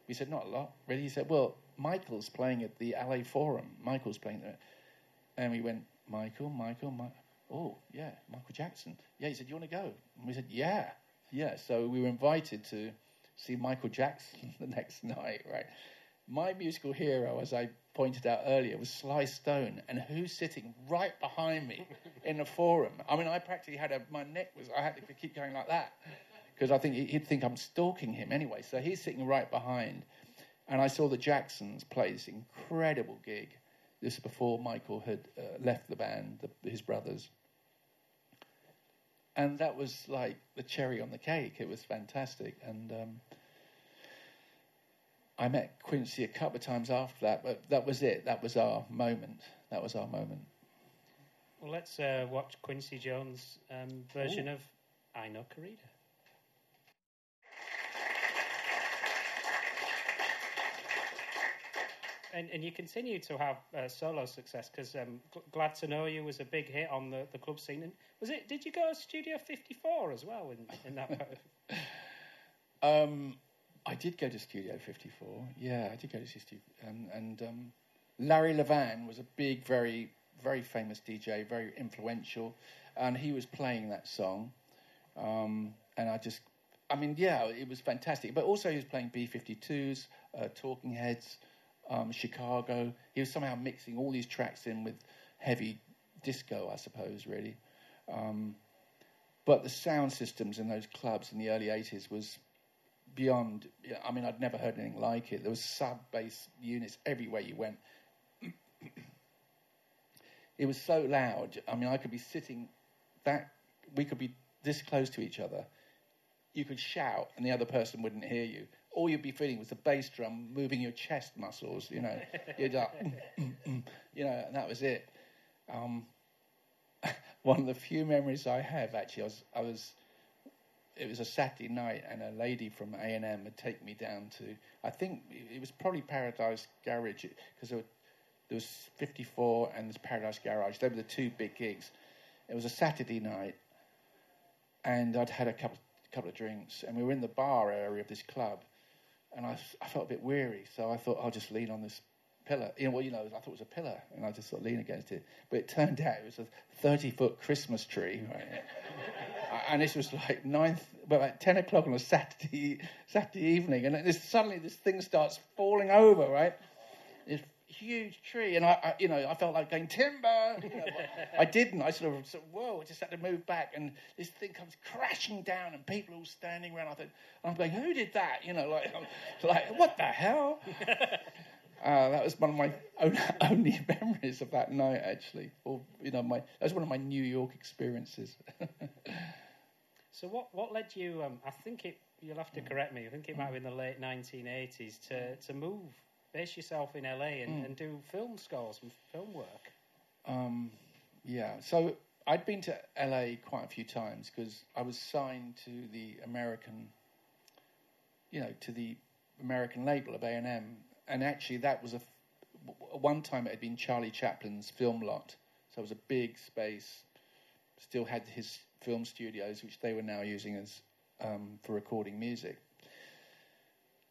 we said, "Not a lot, really." He said, "Well, Michael's playing at the LA Forum. Michael's playing there," and we went, "Michael, Michael, Michael." Oh, yeah, Michael Jackson. Yeah, he said, "You want to go?" And we said, "Yeah, yeah." So we were invited to see Michael Jackson the next night, right? My musical hero, as I pointed out earlier, was Sly Stone, and who's sitting right behind me in the forum? I mean, I practically had a my neck was I had to keep going like that because I think he'd think I'm stalking him anyway. So he's sitting right behind, and I saw the Jacksons play this incredible gig. This is before Michael had uh, left the band, the, his brothers. And that was like the cherry on the cake. It was fantastic. And um, I met Quincy a couple of times after that, but that was it. That was our moment. That was our moment. Well, let's uh, watch Quincy Jones' um, version Ooh. of Ai No Corrida. And, and, you continue to have uh, solo success because um, Glad to Know You was a big hit on the, the club scene. And was it? Did you go to Studio 54 as well in, in that? um, I did go to Studio 54. Yeah, I did go to Studio. And, and um, Larry Levan was a big, very, very famous DJ, very influential. And he was playing that song. Um, and I just, I mean, yeah, it was fantastic. But also, he was playing B 52s, uh, Talking Heads, um, Chicago. He was somehow mixing all these tracks in with heavy disco, I suppose, really. Um, but the sound systems in those clubs in the early 80s was beyond. I mean, I'd never heard anything like it. There was sub bass units everywhere you went. it was so loud. I mean, I could be sitting that we could be this close to each other. You could shout, and the other person wouldn't hear you. All you'd be feeling was the bass drum moving your chest muscles. You know, you'd like, mm, mm, mm, you know, and that was it. Um, one of the few memories I have actually, I was, I was it was a Saturday night, and a lady from A and M had taken me down to. I think it was probably Paradise Garage because there, there, was 54 and there's Paradise Garage. They were the two big gigs. It was a Saturday night, and I'd had a couple couple of drinks, and we were in the bar area of this club, and I, I felt a bit weary, so I thought I'll just lean on this pillar. You know, well, you know, I thought it was a pillar, and I just sort of lean against it. But it turned out it was a 30 foot Christmas tree. Right? And this was like well, like ten o'clock on a Saturday Saturday evening, and this, suddenly this thing starts falling over, right? This huge tree, and I, I you know, I felt like going timber. You know, I didn't. I sort of, sort of, whoa, I just had to move back, and this thing comes crashing down, and people are all standing around. I thought, I'm going, who did that? You know, like, like what the hell? Uh, that was one of my only memories of that night, actually. Or you know, my that was one of my New York experiences. So what what led you? Um, I think it. You'll have to mm. correct me. I think it might have been the late 1980s to to move, base yourself in LA and, mm. and do film scores and film work. Um, yeah. So I'd been to LA quite a few times because I was signed to the American, you know, to the American label of A and M, and actually that was a one time it had been Charlie Chaplin's film lot, so it was a big space. Still had his film studios, which they were now using as um, for recording music.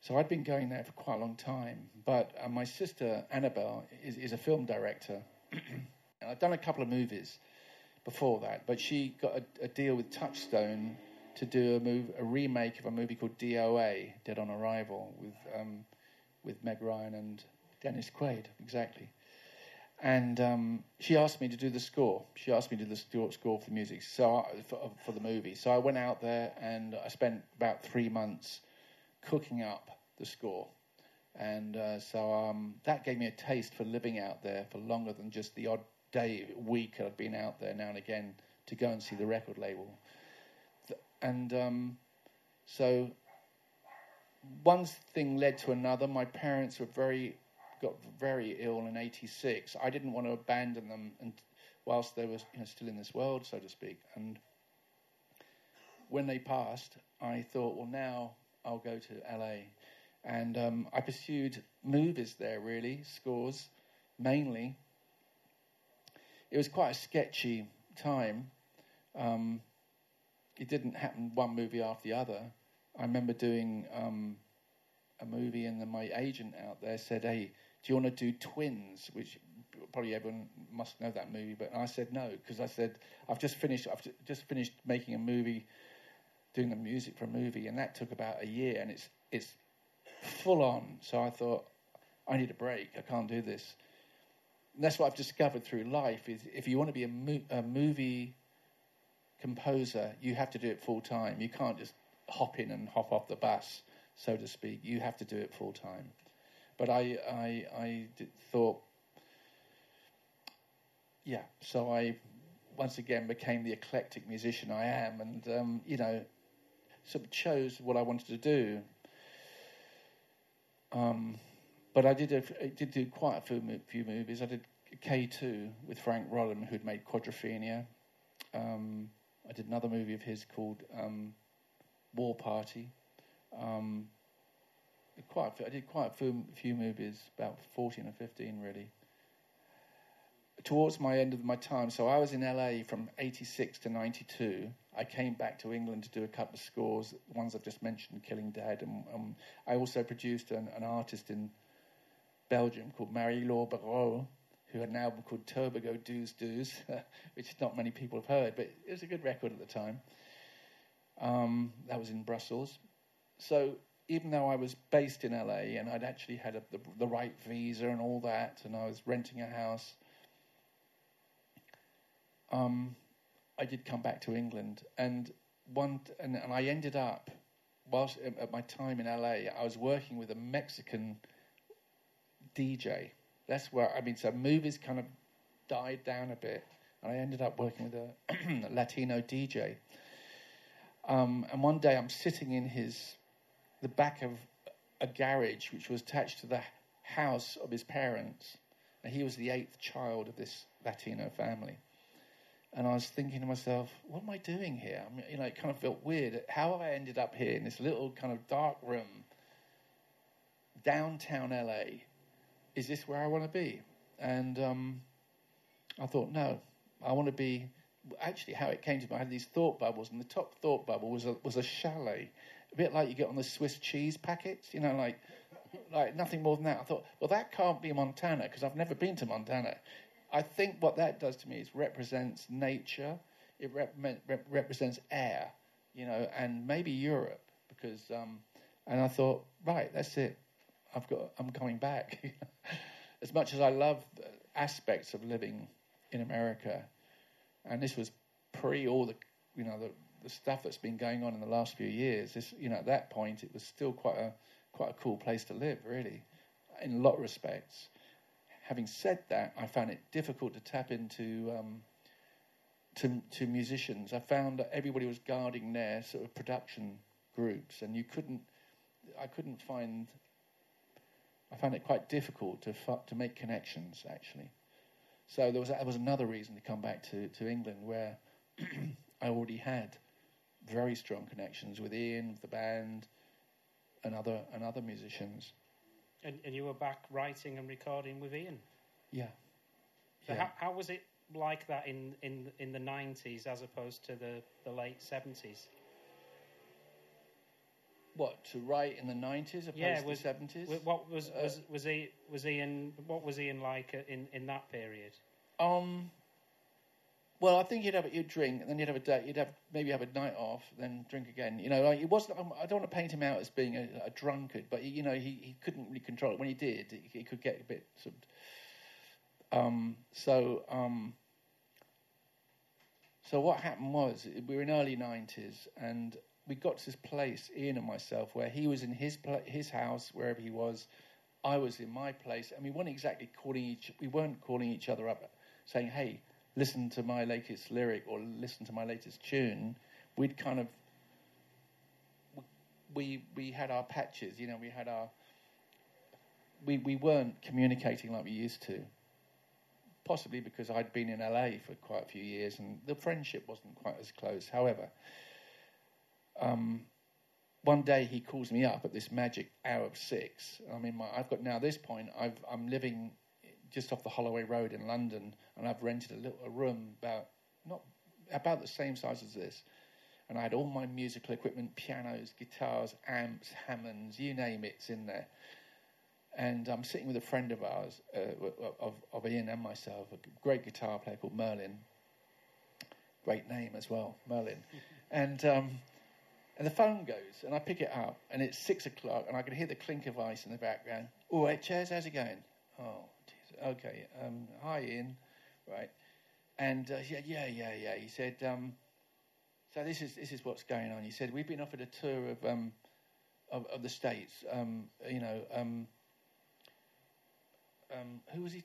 So I'd been going there for quite a long time. But uh, my sister Annabel is, is a film director, and I'd done a couple of movies before that. But she got a, a deal with Touchstone to do a move, a remake of a movie called DOA, Dead on Arrival, with um, with Meg Ryan and Dennis Quaid, exactly. And um, she asked me to do the score. She asked me to do the score for the music, so I, for, for, the movie. So I went out there and I spent about three months cooking up the score. And uh, so um, that gave me a taste for living out there for longer than just the odd day, week I'd been out there now and again to go and see the record label. And um, so one thing led to another. My parents were very got very ill in '86. I didn't want to abandon them, and whilst they were you know, still in this world, so to speak. And when they passed, I thought, well, now I'll go to LA, and um, I pursued movies there. Really, scores mainly. It was quite a sketchy time. Um, it didn't happen one movie after the other. I remember doing um, a movie, and then my agent out there said, "Hey, do you want to do Twins?" Which probably everyone must know that movie, but I said no because I said I've just finished. I've just finished making a movie, doing the music for a movie, and that took about a year, and it's it's full on. So I thought I need a break. I can't do this. And that's what I've discovered through life is if you want to be a, mo- a movie composer, you have to do it full time. You can't just hop in and hop off the bus, so to speak. You have to do it full time. But I, I, I thought, yeah. So I once again became the eclectic musician I am, and um, you know, sort of chose what I wanted to do. Um, but I did a, I did do quite a few, few movies. I did K two with Franc Roddam, who'd made Quadrophenia. Um, I did another movie of his called um, War Party. Quite, I did quite a few, few movies, about fourteen or fifteen, really. Towards my end of my time, so I was in LA from '86 to '92. I came back to England to do a couple of scores, the ones I've just mentioned, Killing Dead, and um, I also produced an, an artist in Belgium called Marie-Laure Barrault, who had an album called Turbigo Doos Doos, which not many people have heard, but it was a good record at the time. Um, that was in Brussels. So even though I was based in LA and I'd actually had a, the, the right visa and all that, and I was renting a house, um, I did come back to England. And one, and, and I ended up whilst at my time in LA, I was working with a Mexican DJ. That's where I mean, so movies kind of died down a bit, and I ended up working with a Latino DJ. Um, and one day, I'm sitting in his the back of a garage, which was attached to the house of his parents, and he was the eighth child of this Latino family. And I was thinking to myself, what am I doing here? I mean, you know, it kind of felt weird. How have I ended up here in this little kind of dark room, downtown LA, is this where I want to be? And um, I thought, no, I want to be. Actually, how it came to me, I had these thought bubbles, and the top thought bubble was a, was a chalet, a bit like you get on the Swiss cheese packets, you know, like like nothing more than that. I thought, well, that can't be Montana because I've never been to Montana. I think what that does to me is represents nature, it rep- rep- represents air, you know, and maybe Europe because. Um, and I thought, right, that's it. I've got, I'm coming back. as much as I love aspects of living in America, and this was pre all the, you know, the, the stuff that's been going on in the last few years. This, you know, at that point, it was still quite a quite a cool place to live, really, in a lot of respects. Having said that, I found it difficult to tap into um, to to musicians. I found that everybody was guarding their sort of production groups, and you couldn't. I couldn't find I found it quite difficult to to make connections actually. So there was that was another reason to come back to, to England where I already had very strong connections with Ian, the band, and other and other musicians. And, and you were back writing and recording with Ian. Yeah. So yeah. how, how was it like that in, in in the nineties as opposed to the, the late seventies? What to write in the nineties opposed Yeah, to was- seventies? What was Uh, was was he was Ian? What was Ian like in in that period? Um. Well, I think you'd have you'd drink, and then you'd have a day. You'd have maybe have a night off, then drink again. You know, like it wasn't. I don't want to paint him out as being a, a drunkard, but you know, he, he couldn't really control it. When he did, he, he could get a bit sort of. Um. So. Um. So what happened was we were in early nineties, and we got to this place, Ian and myself, where he was in his his house, wherever he was. I was in my place, and we weren't exactly calling each. We weren't calling each other up, saying, "Hey, listen to my latest lyric or listen to my latest tune." We'd kind of we we had our patches. You know, we had our. We we weren't communicating like we used to. Possibly because I'd been in LA for quite a few years, and the friendship wasn't quite as close. However, um, one day he calls me up at this magic hour of six. I mean, my, I've got now this point. I've, I'm living just off the Holloway Road in London, and I've rented a little a room about not about the same size as this, and I had all my musical equipment, pianos, guitars, amps, Hammonds, you name it's in there. And I'm sitting with a friend of ours, uh, of, of Ian and myself, a great guitar player called Merlin. Great name as well, Merlin. and um, and the phone goes, and I pick it up, and it's six o'clock, and I can hear the clink of ice in the background. Oh, hey, Chaz, how's it going? Oh. Okay. Um, hi, Ian. Right. And uh, yeah, yeah, yeah, yeah. He said, um, so this is this is what's going on. He said we've been offered a tour of um, of, of, the states. Um, you know, um, um, who was he?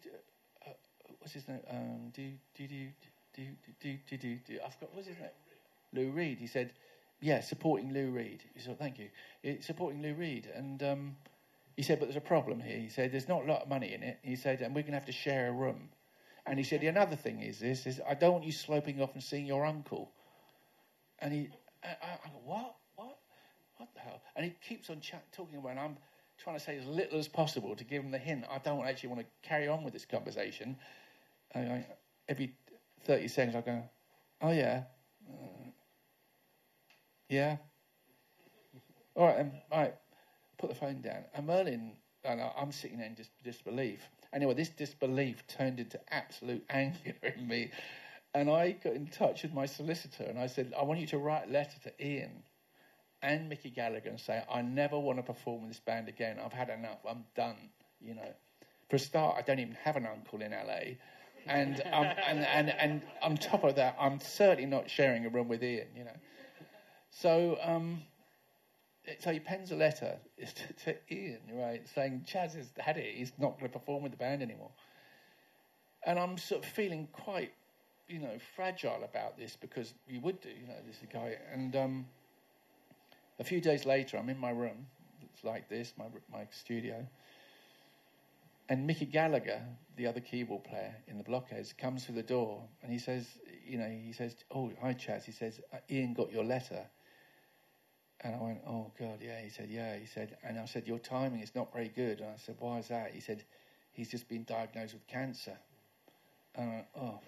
Uh, what's his name? Do do do do do do do do. I forgot. What's his name? Lou Reed. He said, yeah, supporting Lou Reed. He said, thank you. It's supporting Lou Reed, and he said, but there's a problem here. He said, there's not a lot of money in it. He said, and we're going to have to share a room. And he said, the another thing is this: is I don't want you sloping off and seeing your uncle. And he, I, I go, what, what, what the hell? And he keeps on talking about, and I'm trying to say as little as possible to give him the hint. I don't actually want to carry on with this conversation. And I, every 30 seconds, I go, oh, yeah. Uh, yeah. All right, um, all right. Put the phone down. And Merlin, and I'm sitting there in dis- disbelief. Anyway, this disbelief turned into absolute anger in me. And I got in touch with my solicitor and I said, I want you to write a letter to Ian and Mickey Gallagher and say, I never want to perform with this band again. I've had enough. I'm done. You know, for a start, I don't even have an uncle in LA. And, um, and, and, and on top of that, I'm certainly not sharing a room with Ian, you know. So, um, so he pens a letter to, to, Ian, right, saying Chaz has had it. He's not going to perform with the band anymore. And I'm sort of feeling quite, you know, fragile about this because you would do, you know, this guy. And um, a few days later, I'm in my room. It's like this, my my studio. And Mickey Gallagher, the other keyboard player in the Blockheads, comes through the door and he says, you know, he says, "Oh, hi, Chaz." He says, "Ian got your letter." And I went, oh, God, yeah. He said, yeah. He said, and I said, your timing is not very good. And I said, why is that? He said, he's just been diagnosed with cancer. And I went, oh,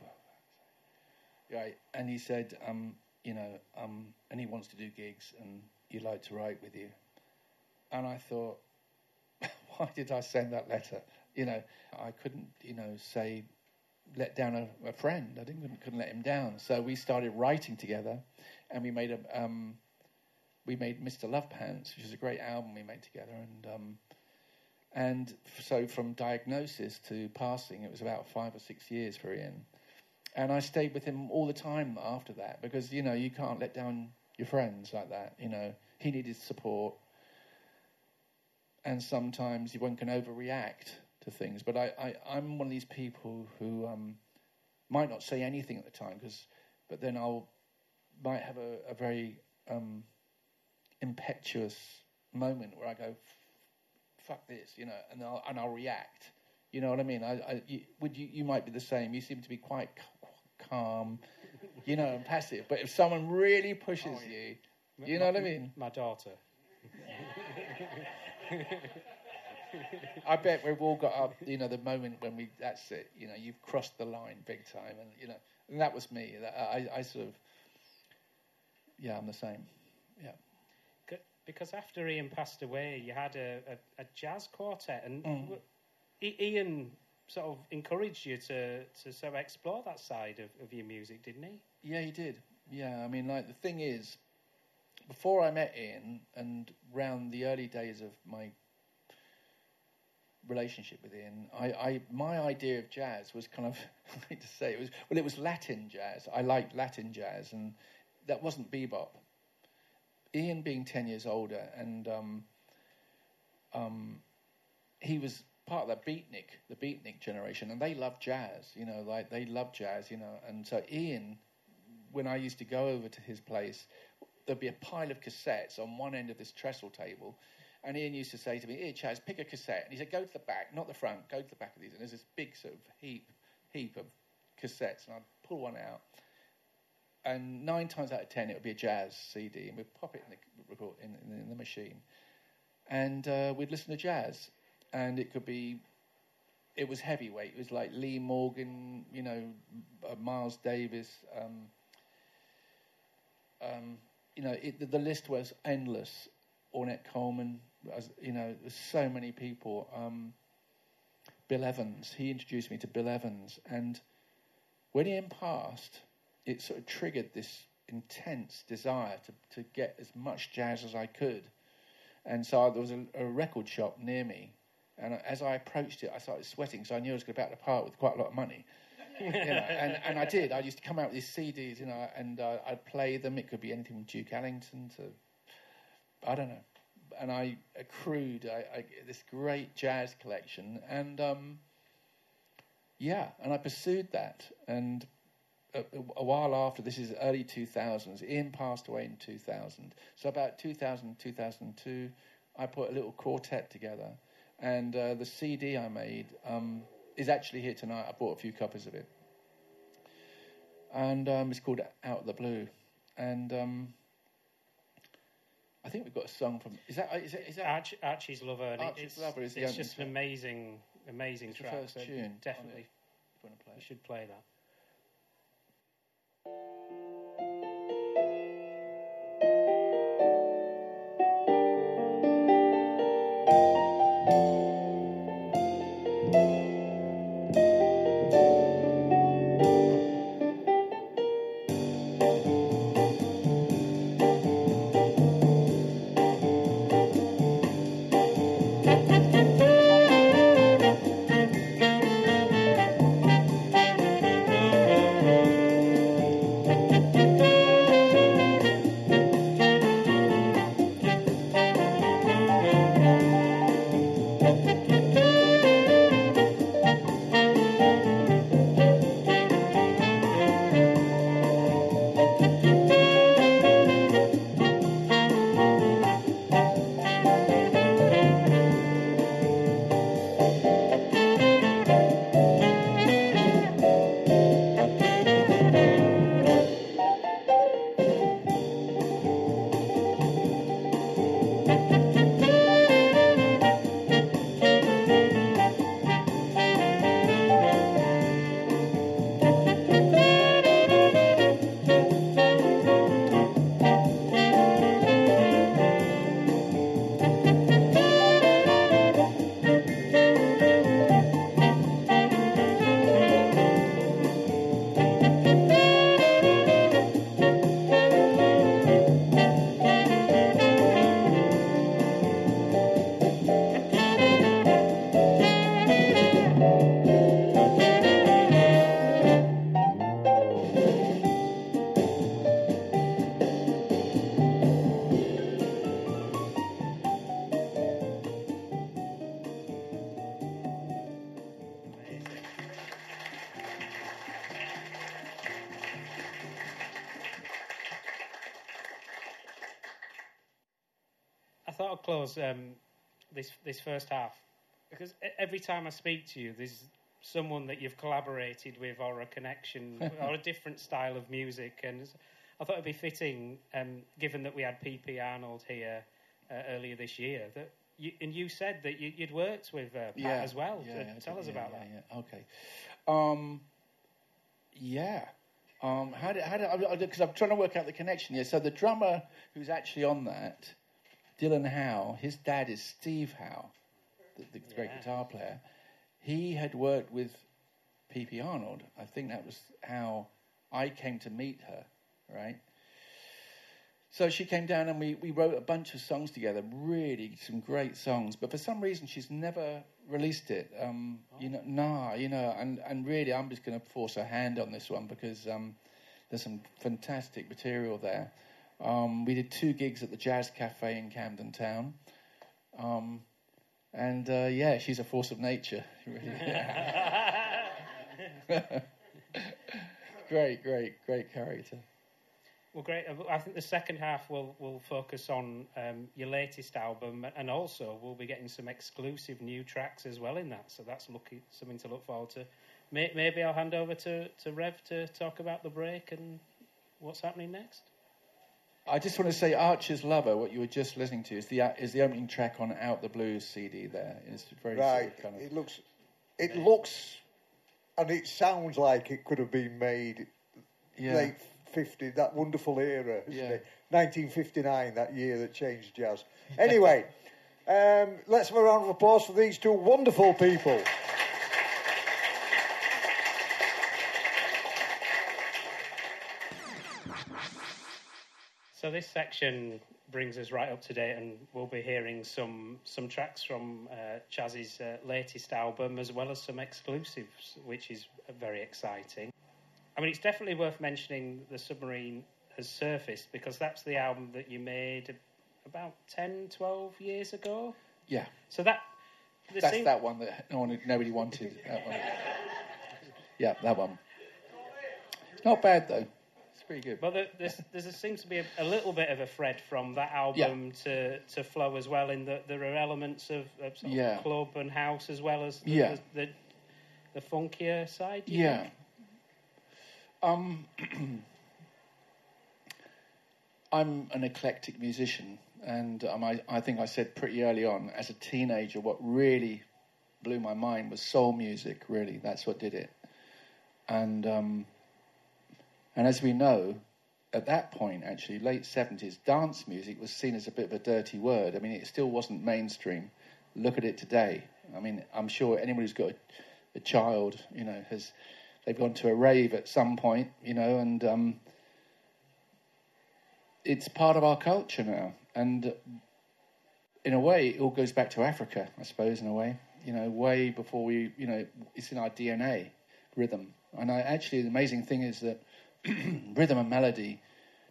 right. And he said, um, you know, um, and he wants to do gigs and he'd like to write with you. And I thought, why did I send that letter? You know, I couldn't, you know, say, let down a, a friend. I didn't couldn't let him down. So we started writing together, and we made a um, we made Mr. Love Pants, which is a great album we made together, and um, and so from diagnosis to passing, it was about five or six years for Ian, and I stayed with him all the time after that because you know you can't let down your friends like that. You know he needed support, and sometimes one can overreact to things. But I, I am one of these people who um, might not say anything at the time because, but then I'll might have a, a very um, impetuous moment where I go, "Fuck this," you know, and I'll and I'll react. You know what I mean? I, I you, would you you might be the same. You seem to be quite calm, you know, and passive. But if someone really pushes oh, yeah. you, you know what I mean? My daughter. I bet we've all got up, you know, the moment when we, that's it, you know, you've crossed the line big time. And, you know, and that was me. I, I sort of, yeah, I'm the same. Yeah because after Ian passed away, you had a, a, a jazz quartet, and mm. Ian sort of encouraged you to, to sort of explore that side of, of your music, didn't he? Yeah, he did. Yeah, I mean, like the thing is, before I met Ian, and round the early days of my relationship with Ian, I, I my idea of jazz was kind of I hate to say it was well, it was Latin jazz. I liked Latin jazz, and that wasn't bebop. Ian being 10 years older, and um, um, he was part of that beatnik, the beatnik generation, and they love jazz, you know, like they love jazz, you know. And so Ian, when I used to go over to his place, there'd be a pile of cassettes on one end of this trestle table. And Ian used to say to me, Here, Chaz, pick a cassette. And he said, Go to the back, not the front, go to the back of these. And there's this big sort of heap, heap of cassettes. And I'd pull one out. And nine times out of ten, it would be a jazz CD. And we'd pop it in the, in, in, in the machine. And uh, we'd listen to jazz. And it could be it was heavyweight. It was like Lee Morgan, you know, uh, Miles Davis. Um, um, you know, it, the, the, list was endless. Ornette Coleman, as, you know, there's so many people. Um, Bill Evans, he introduced me to Bill Evans, and when he passed, it sort of triggered this intense desire to, to get as much jazz as I could. And so there was a, a record shop near me, and as I approached it, I started sweating, so I knew I was going to about to part with quite a lot of money. you know, and, and I did. I used to come out with these CDs, you know, and uh, I'd play them. It could be anything from Duke Ellington to, I don't know. And I accrued I, I, this great jazz collection, and um, yeah, and I pursued that. And a, a, while after, this is early 2000s, Ian passed away in 2000. So about 2000, 2002, I put a little quartet together and uh, the CD I made um, is actually here tonight. I bought a few copies of it. And um, it's called Out of the Blue. And um, I think we've got a song from. Is that. Is, it, is that Arch, Archie's Lover. Archie's it's, Lover is It's just an amazing, amazing it's track. The first so tune. Definitely. You should play that thank you thought um, this this first half because every time I speak to you, there's someone that you've collaborated with or a connection or a different style of music, and I thought it'd be fitting, um, given that we had PP Arnold here uh, earlier this year, that you, and you said that you, would worked with uh, Pat yeah, as well. Yeah, tell us about that. Yeah, okay. Um, yeah. Um, how did, how did, because I'm trying to work out the connection here. So the drummer who's actually on that Dylan Howe, his dad is Steve Howe, the, the yeah. great guitar player. He had worked with P.P. Arnold. I think that was how I came to meet her, right? So she came down and we, we wrote a bunch of songs together, really some great songs. But for some reason, she's never released it. Um, oh. You know, nah, you know, and, and really, I'm just going to force her hand on this one because um, there's some fantastic material there. Um, we did two gigs at the Jazz Cafe in Camden Town. Um, and uh, yeah, she's a force of nature. great, great, great character. Well, great. Uh, I think the second half will will focus on um, your latest album, and also we'll be getting some exclusive new tracks as well in that. So that's looking something to look forward to. Maybe I'll hand over to, to Rev to talk about the break and what's happening next. I just want to say, Archer's Lover, what you were just listening to, is the is the opening track on Out the Blues CD. There, it's very right. Sort of kind of it looks, it looks, and it sounds like it could have been made yeah. late 50, that wonderful era, isn't yeah. it? 1959, that year that changed jazz. Anyway, um, let's have a round of applause for these two wonderful people. So this section brings us right up to date, and we'll be hearing some some tracks from uh, Chaz's uh, latest album, as well as some exclusives, which is very exciting. I mean, it's definitely worth mentioning the submarine has surfaced because that's the album that you made about 10, 12 years ago. Yeah. So that that's same... that one that no one, nobody wanted. That one. yeah, that one. Not bad though pretty good. But there, there seems to be a, a, little bit of a thread from that album yeah. to, to flow as well, in that there are elements of, of, yeah. of club and house as well as the, yeah. the, the, the funkier side. Yeah. Think? Um, I'm an eclectic musician, and um, I, I think I said pretty early on, as a teenager, what really blew my mind was soul music. Really, that's what did it. And um, and as we know, at that point, actually, late 70s, dance music was seen as a bit of a dirty word. I mean, it still wasn't mainstream. Look at it today. I mean, I'm sure anyone who's got a, a child, you know, has they've gone to a rave at some point, you know, and um, it's part of our culture now. And in a way, it all goes back to Africa, I suppose, in a way. You know, way before we, you know, it's in our DNA, rhythm. And I, actually, the amazing thing is that rhythm and melody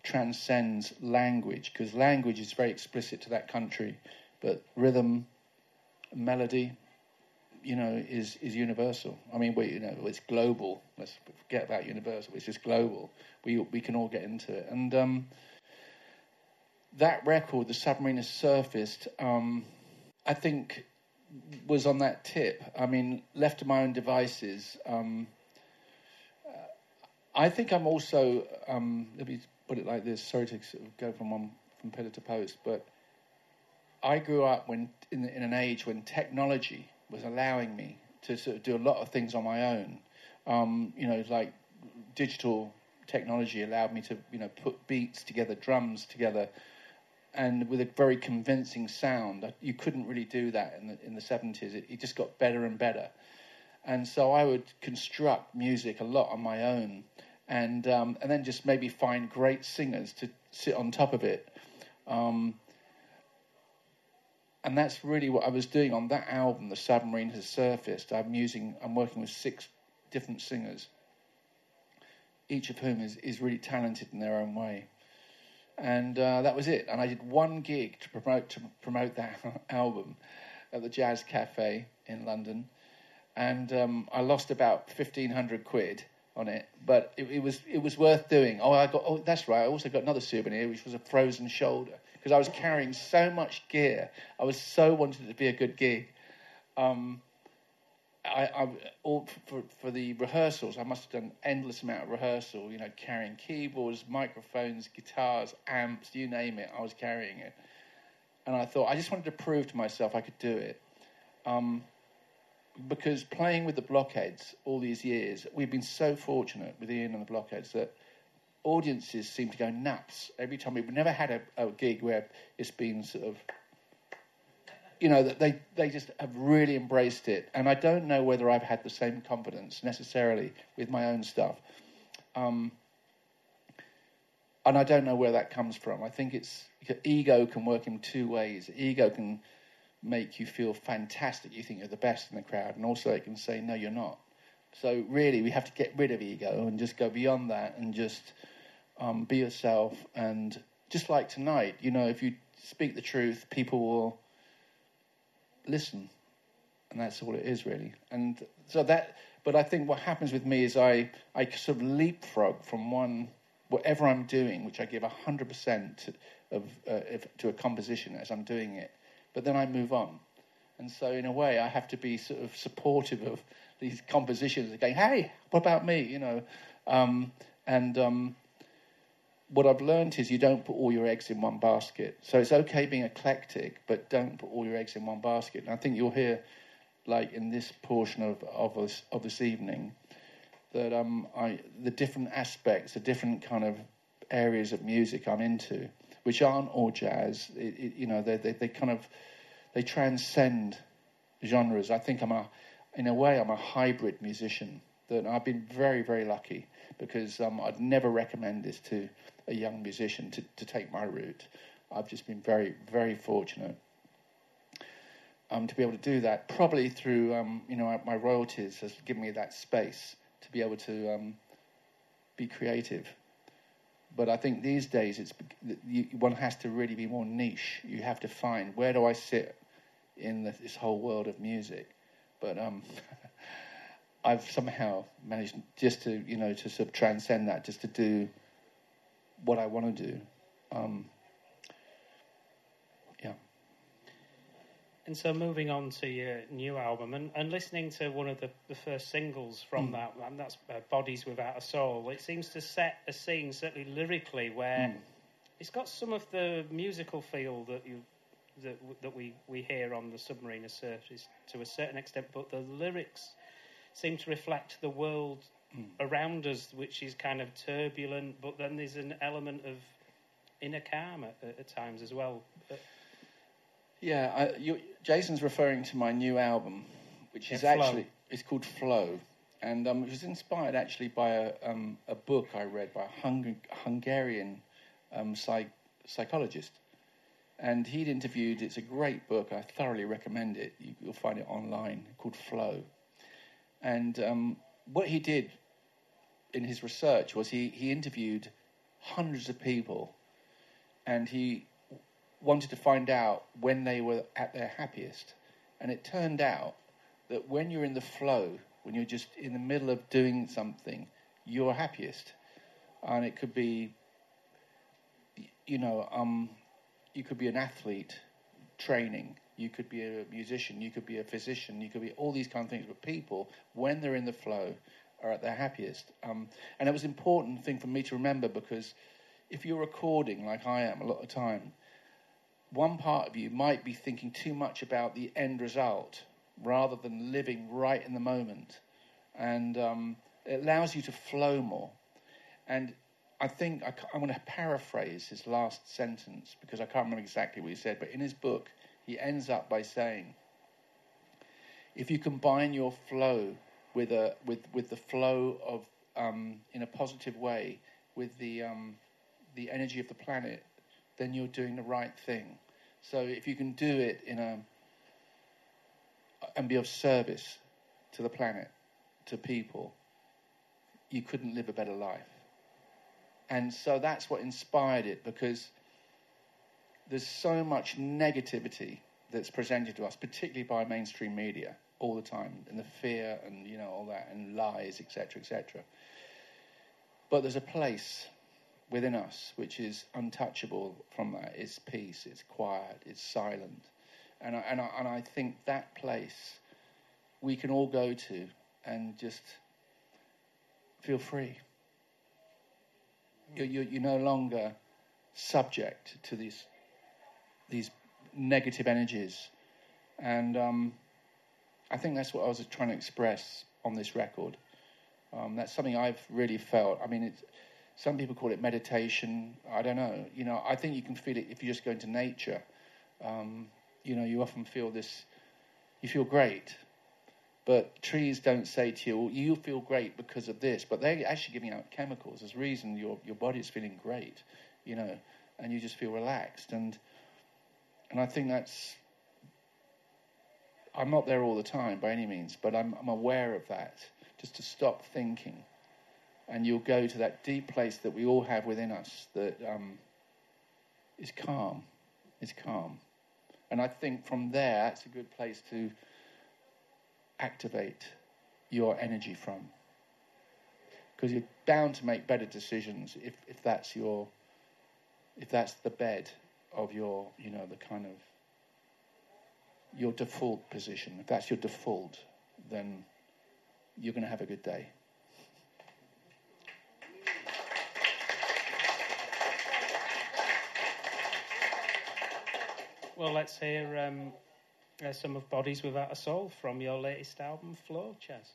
transcends language because language is very explicit to that country, but rhythm, melody, you know, is is universal. I mean, we you know it's global. Let's forget about universal. It's just global. We we can all get into it, and um, that record, the submarine has surfaced. Um, I think was on that tip. I mean, left to my own devices. Um, I think I'm also. Um, let me put it like this. Sorry to sort of go from one from pillar to post, but I grew up when in, in an age when technology was allowing me to sort of do a lot of things on my own. Um, you know, like digital technology allowed me to you know put beats together, drums together, and with a very convincing sound. You couldn't really do that in the in the seventies. It, it just got better and better, and so I would construct music a lot on my own and um, and then just maybe find great singers to sit on top of it. Um, and that's really what I was doing on that album. The submarine has surfaced. I'm using. I'm working with six different singers, each of whom is, is really talented in their own way. And uh, that was it. And I did one gig to promote to promote that album at the Jazz Cafe in London, and um, I lost about fifteen hundred quid on it, but it, it, was it was worth doing. Oh, I got oh that's right. I also got another souvenir, which was a frozen shoulder because I was carrying so much gear. I was so wanted to be a good gig. Um, I, I all for for the rehearsals, I must have done endless amount of rehearsal. You know, carrying keyboards, microphones, guitars, amps, you name it. I was carrying it, and I thought I just wanted to prove to myself I could do it. Um, because playing with the blockheads all these years, we've been so fortunate with Ian and the blockheads that audiences seem to go nuts every time. We've never had a, a gig where it's been sort of, you know, that they, they just have really embraced it. And I don't know whether I've had the same confidence necessarily with my own stuff. Um, and I don't know where that comes from. I think it's ego can work in two ways. Ego can make you feel fantastic. You think you're the best in the crowd, and also it can say, no, you're not. So really, we have to get rid of ego and just go beyond that and just um, be yourself. And just like tonight, you know, if you speak the truth, people will listen, and that's all it is really. And so that, but I think what happens with me is I I sort of leapfrog from one whatever I'm doing, which I give 100% of, uh, if, to a composition as I'm doing it, but then I move on. And so, in a way, I have to be sort of supportive of these compositions, going, hey, what about me? You know, um, and um, what I've learned is you don't put all your eggs in one basket. So it's okay being eclectic, but don't put all your eggs in one basket. And I think you'll hear, like in this portion of of this, of this evening, that um, I the different aspects, the different kind of areas of music I'm into, which aren't all jazz. It, it, you know, they, they they kind of they transcend genres. I think I'm a, in a way, I'm a hybrid musician. That I've been very very lucky because um, I'd never recommend this to a young musician to, to take my route. I've just been very, very fortunate um, to be able to do that. Probably through, um, you know, my royalties has given me that space to be able to um, be creative. But I think these days it's you, one has to really be more niche. You have to find where do I sit in the, this whole world of music. But um, I've somehow managed just to, you know, to sort of transcend that, just to do what I want to do. Um, yeah. And so, moving on to your new album and, and listening to one of the, the first singles from mm. that, and that's uh, Bodies Without a Soul, it seems to set a scene, certainly lyrically, where mm. it's got some of the musical feel that you that, that we, we hear on the Submariner surface to a certain extent, but the lyrics seem to reflect the world mm. around us, which is kind of turbulent, but then there's an element of inner calm at, at times as well. But, yeah, I, you, Jason's referring to my new album, which is actually it's called Flow, and um, it was inspired actually by a, um, a book I read by a Hung- Hungarian um, psych- psychologist, and he'd interviewed. It's a great book. I thoroughly recommend it. You, will find it online called Flow, and um, what he did in his research was he, he interviewed hundreds of people and he wanted to find out when they were at their happiest. And it turned out that when you're in the flow, when you're just in the middle of doing something, you're happiest. And it could be, you know, um, you could be an athlete training, you could be a musician, you could be a physician, you could be all these kind of things. But people, when they're in the flow, are at their happiest. Um, and it was an important thing for me to remember because if you're recording like I am a lot of time, one part of you might be thinking too much about the end result rather than living right in the moment. And um, it allows you to flow more. And I think I, am going to paraphrase his last sentence because I can't remember exactly what he said, but in his book, he ends up by saying, if you combine your flow with a with with the flow of um, in a positive way with the um, the energy of the planet, then you're doing the right thing. So if you can do it in a and be of service to the planet, to people, you couldn't live a better life. And so that's what inspired it because there's so much negativity that's presented to us, particularly by mainstream media, all the time, and the fear and you know all that, and lies, etc., etc. But there's a place within us which is untouchable from that. It's peace, it's quiet, it's silent, and I, and I, and I think that place we can all go to and just feel free. You're, you're, you're no longer subject to these these negative energies. And um, I think that's what I was trying to express on this record. Um, that's something I've really felt. I mean, some people call it meditation. I don't know. You know, I think you can feel it if you just go into nature. Um, you know, you often feel this, you feel great. But trees don't say to you, well, you feel great because of this. But they're actually giving out chemicals. There's reason your, your body is feeling great, you know, and you just feel relaxed. And and I think that's. I'm not there all the time by any means, but I'm, I'm aware of that. Just to stop thinking, and you'll go to that deep place that we all have within us that um, is calm. Is calm, and I think from there it's a good place to activate your energy from. because you're bound to make better decisions if, if that's your if that's the bed of your you know the kind of your default position. If that's your default, then you're going to have a good day. Well, let's hear um, uh, some of Bodies Without a Soul from your latest album, Flow, Chaz.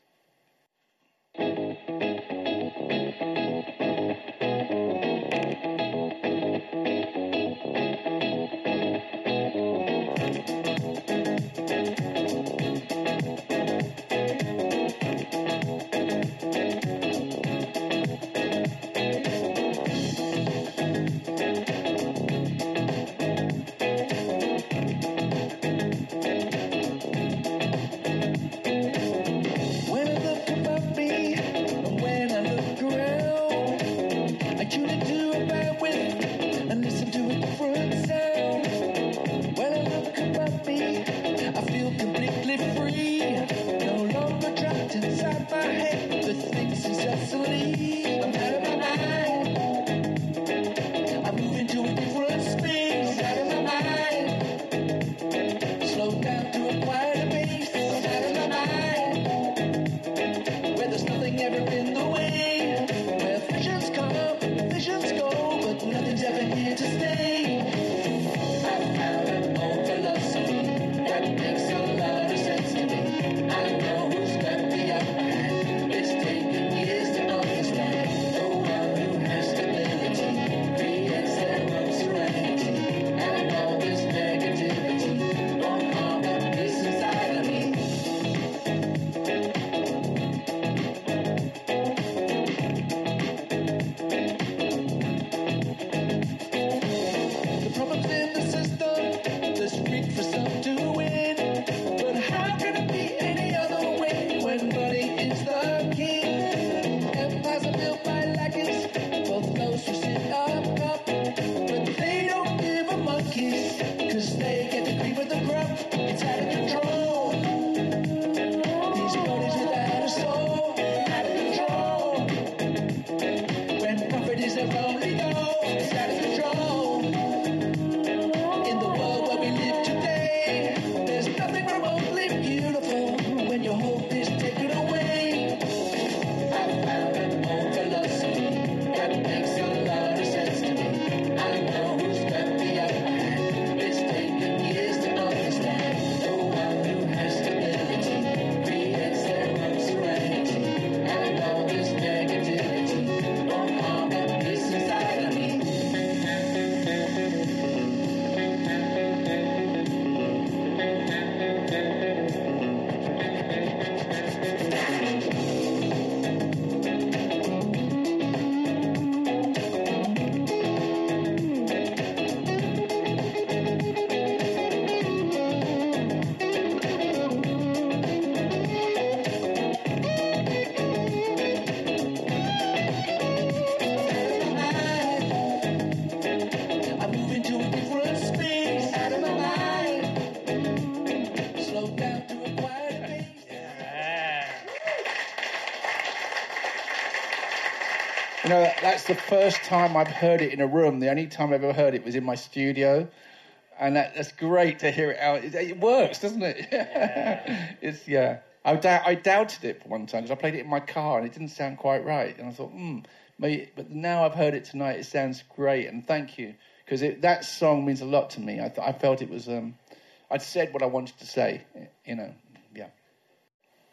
That's the first time I've heard it in a room. The only time I've ever heard it was in my studio. And that, that's great to hear it out. It, it works, doesn't it? Yeah. it's, yeah. I, I doubted it for one time because I played it in my car and it didn't sound quite right. And I thought, hmm, maybe. But now I've heard it tonight, it sounds great. And thank you because that song means a lot to me. I, th- I felt it was. Um, I'd said what I wanted to say. You know, yeah.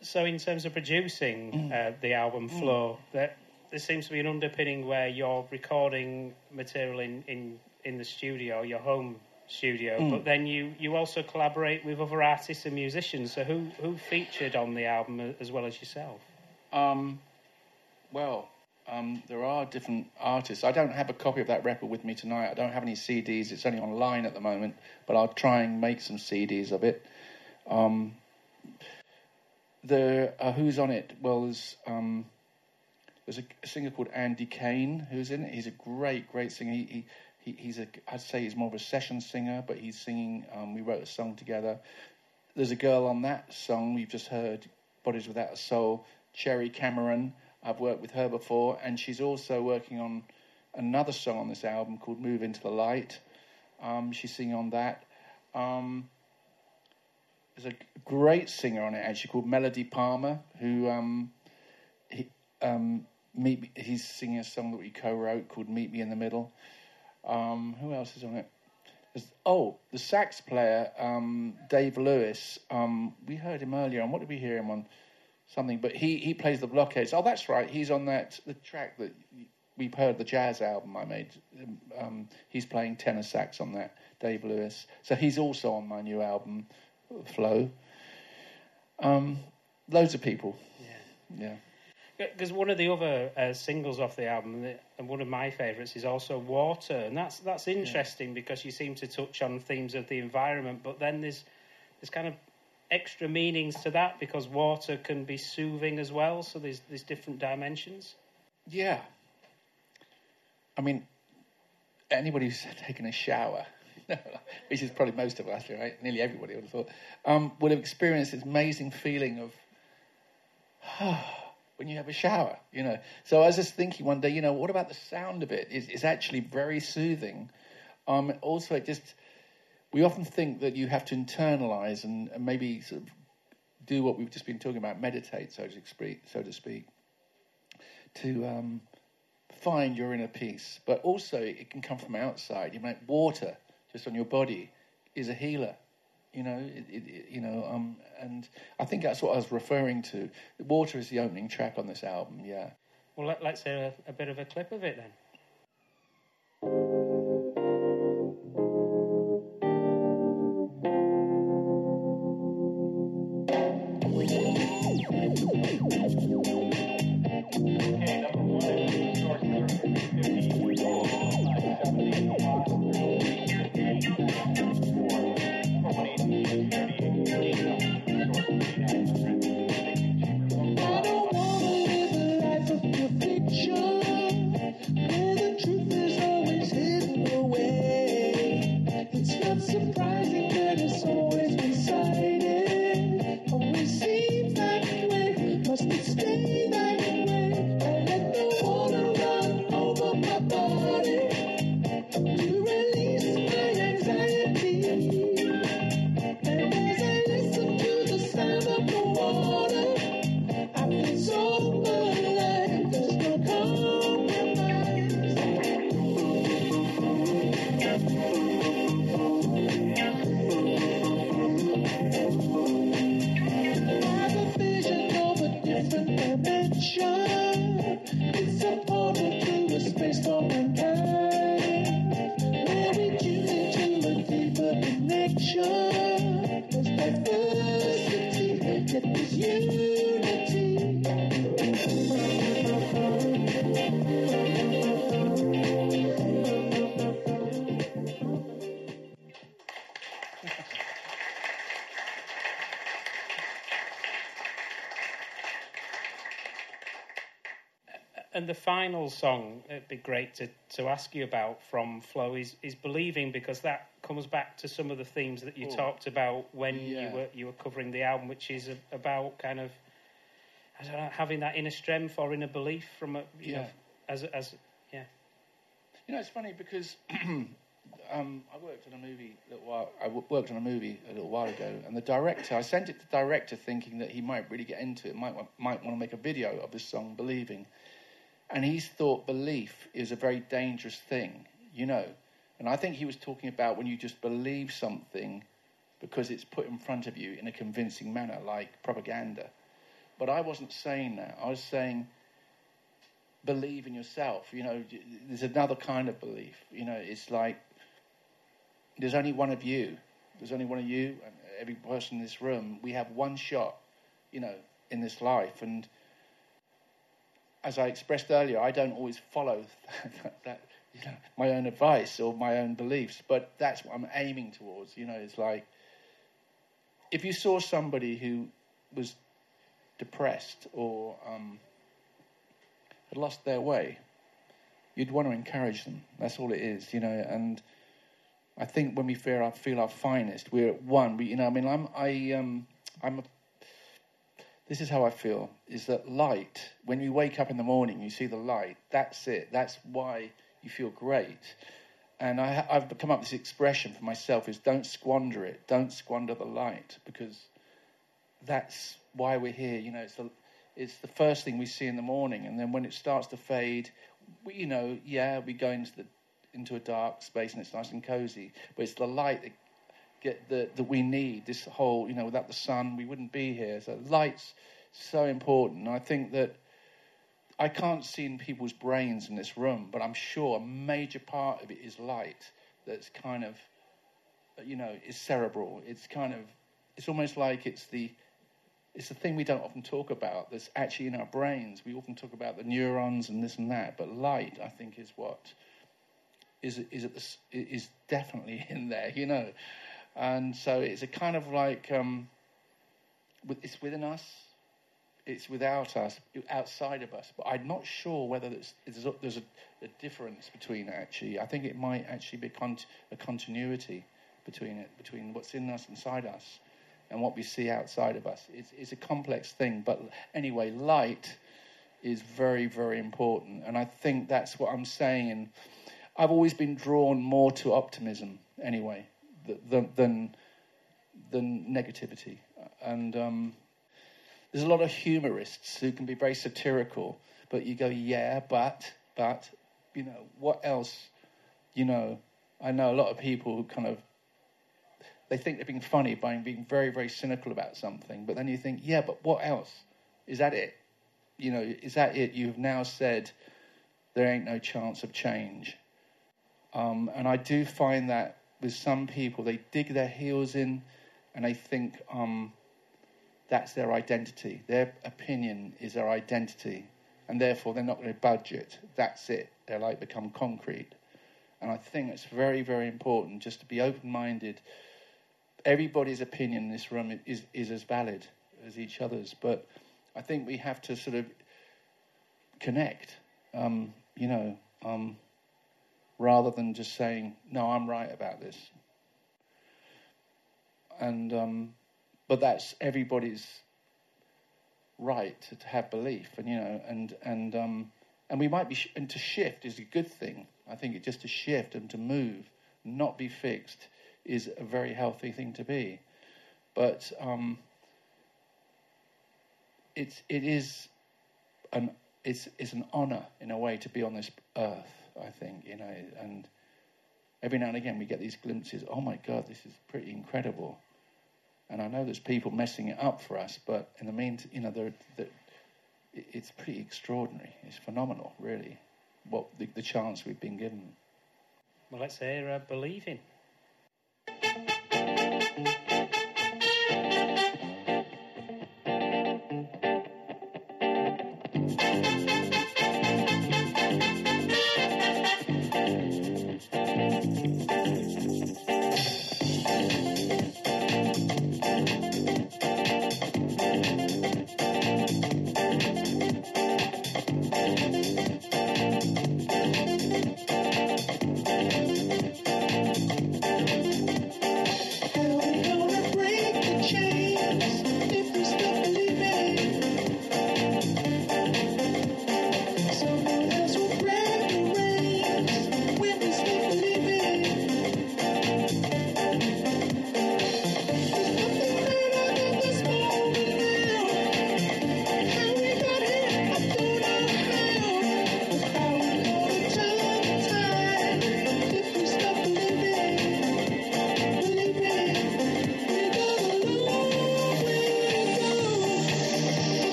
So, in terms of producing mm. uh, the album mm. Flow, mm. that there seems to be an underpinning where you're recording material in, in, in the studio, your home studio, mm. but then you, you also collaborate with other artists and musicians. So who who featured on the album as well as yourself? Um, well, um, there are different artists. I don't have a copy of that record with me tonight. I don't have any CDs. It's only online at the moment, but I'll try and make some CDs of it. Um, the uh, who's on it? Well, there's um, there's a, singer called Andy Kane who's in it. He's a great, great singer. He, he, he's a, I'd say he's more of a session singer, but he's singing. Um, we wrote a song together. There's a girl on that song we've just heard, Bodies Without a Soul, Cherry Cameron. I've worked with her before, and she's also working on another song on this album called "Move Into the Light." Um, she's singing on that. Um, there's a great singer on it actually called Melody Palmer, who um, he, um, meet, he's singing a song that we co-wrote called "Meet Me in the Middle." Um, who else is on it? There's, oh, the sax player um, Dave Lewis. Um, we heard him earlier on. What did we hear him on? Something, but he he plays the blockheads. Oh, that's right. He's on that the track that we've heard the jazz album I made. Um, he's playing tenor sax on that. Dave Lewis. So he's also on my new album, Flow. Um, loads of people. Yeah. Yeah. Because one of the other uh, singles off the album, and one of my favourites, is also "Water," and that's that's interesting yeah. because you seem to touch on themes of the environment, but then there's there's kind of extra meanings to that because water can be soothing as well. So there's there's different dimensions. Yeah. I mean, anybody who's taken a shower, which is probably most of us, right? Nearly everybody would have thought, um, would have experienced this amazing feeling of. when you have a shower, you know. So I was just thinking one day, you know, what about the sound of it? It's, it's actually very soothing. Um, also, it just we often think that you have to internalize and, and, maybe sort of do what we've just been talking about, meditate, so to speak, so to speak, to um, find your inner peace. But also, it can come from outside. You might water just on your body is a healer you know, it, it, you know, um, and I think that's what I was referring to. Water is the opening track on this album. Yeah. Well, let, us hear a, a bit of a clip of it then. and the final song, it'd be great to, to ask you about from Flow is, is Believing because that comes back to some of the themes that you Ooh. talked about when yeah. you were you were covering the album, which is a, about kind of I don't know having that inner strength or inner belief from a, you yeah. know as as yeah. You know, it's funny because um, I worked on a movie a little while. I worked on a movie a little while ago, and the director I sent it to the director thinking that he might really get into it, might might want to make a video of this song, Believing and he's thought belief is a very dangerous thing, you know. And I think he was talking about when you just believe something because it's put in front of you in a convincing manner, like propaganda. But I wasn't saying that. I was saying believe in yourself. You know, there's another kind of belief. You know, it's like there's only one of you. There's only one of you, and every person in this room. We have one shot, you know, in this life, and as I expressed earlier, I don't always follow that, you know, my own advice or my own beliefs, but that's what I'm aiming towards. You know, it's like if you saw somebody who was depressed or um, had lost their way, you'd want to encourage them. That's all it is, you know. And I think when we feel our, feel our finest, we're at one. We, you know, I mean, I'm I um, I'm a this is how I feel: is that light? When you wake up in the morning, you see the light. That's it. That's why you feel great. And I, have come up with this expression for myself: is don't squander it. Don't squander the light because that's why we're here. You know, it's the it's the first thing we see in the morning, and then when it starts to fade, we, you know, yeah, we go into the into a dark space and it's nice and cozy, but it's the light that get the, that we need. This whole, you know, without the sun, we wouldn't be here. So light's so important. I think that I can't see in people's brains in this room, but I'm sure a major part of it is light. That's kind of, you know, is cerebral. It's kind of, it's almost like it's the it's the thing we don't often talk about that's actually in our brains. We often talk about the neurons and this and that, but light, I think, is what is is the, is definitely in there, you know. And so it's a kind of like um, it's within us, it's without us, outside of us. But I'm not sure whether there's, there's a, a, difference between actually. I think it might actually be a continuity between it, between what's in us, inside us, and what we see outside of us. It's, it's a complex thing. But anyway, light is very, very important. And I think that's what I'm saying. And I've always been drawn more to optimism anyway than, than, than negativity. And um, there's a lot of humorists who can be very satirical, but you go, yeah, but, but, you know, what else? You know, I know a lot of people who kind of they think they're being funny by being very, very cynical about something. But then you think, yeah, but what else? Is that it? You know, is that it? You've now said there ain't no chance of change. Um, and I do find that with some people, they dig their heels in and they think um, that's their identity. Their opinion is their identity. And therefore, they're not going to budge it. That's it. They're like become concrete. And I think it's very, very important just to be open minded everybody's opinion in this room is, is as valid as each other's, but I think we have to sort of connect, um, you know, um, rather than just saying, no, I'm right about this. And, um, but that's everybody's right to, to, have belief, and, you know, and, and, um, and we might be, sh- and to shift is a good thing. I think it just to shift and to move, not be fixed is a very healthy thing to be. But um, it's it is an it's it's an honor in a way to be on this earth. I think you know, and every now and again we get these glimpses. Oh my God, this is pretty incredible. And I know there's people messing it up for us, but in the meantime, you know, they're, they're, it's pretty extraordinary. It's phenomenal, really, what the, the chance we've been given. Well, let's hear uh, believing.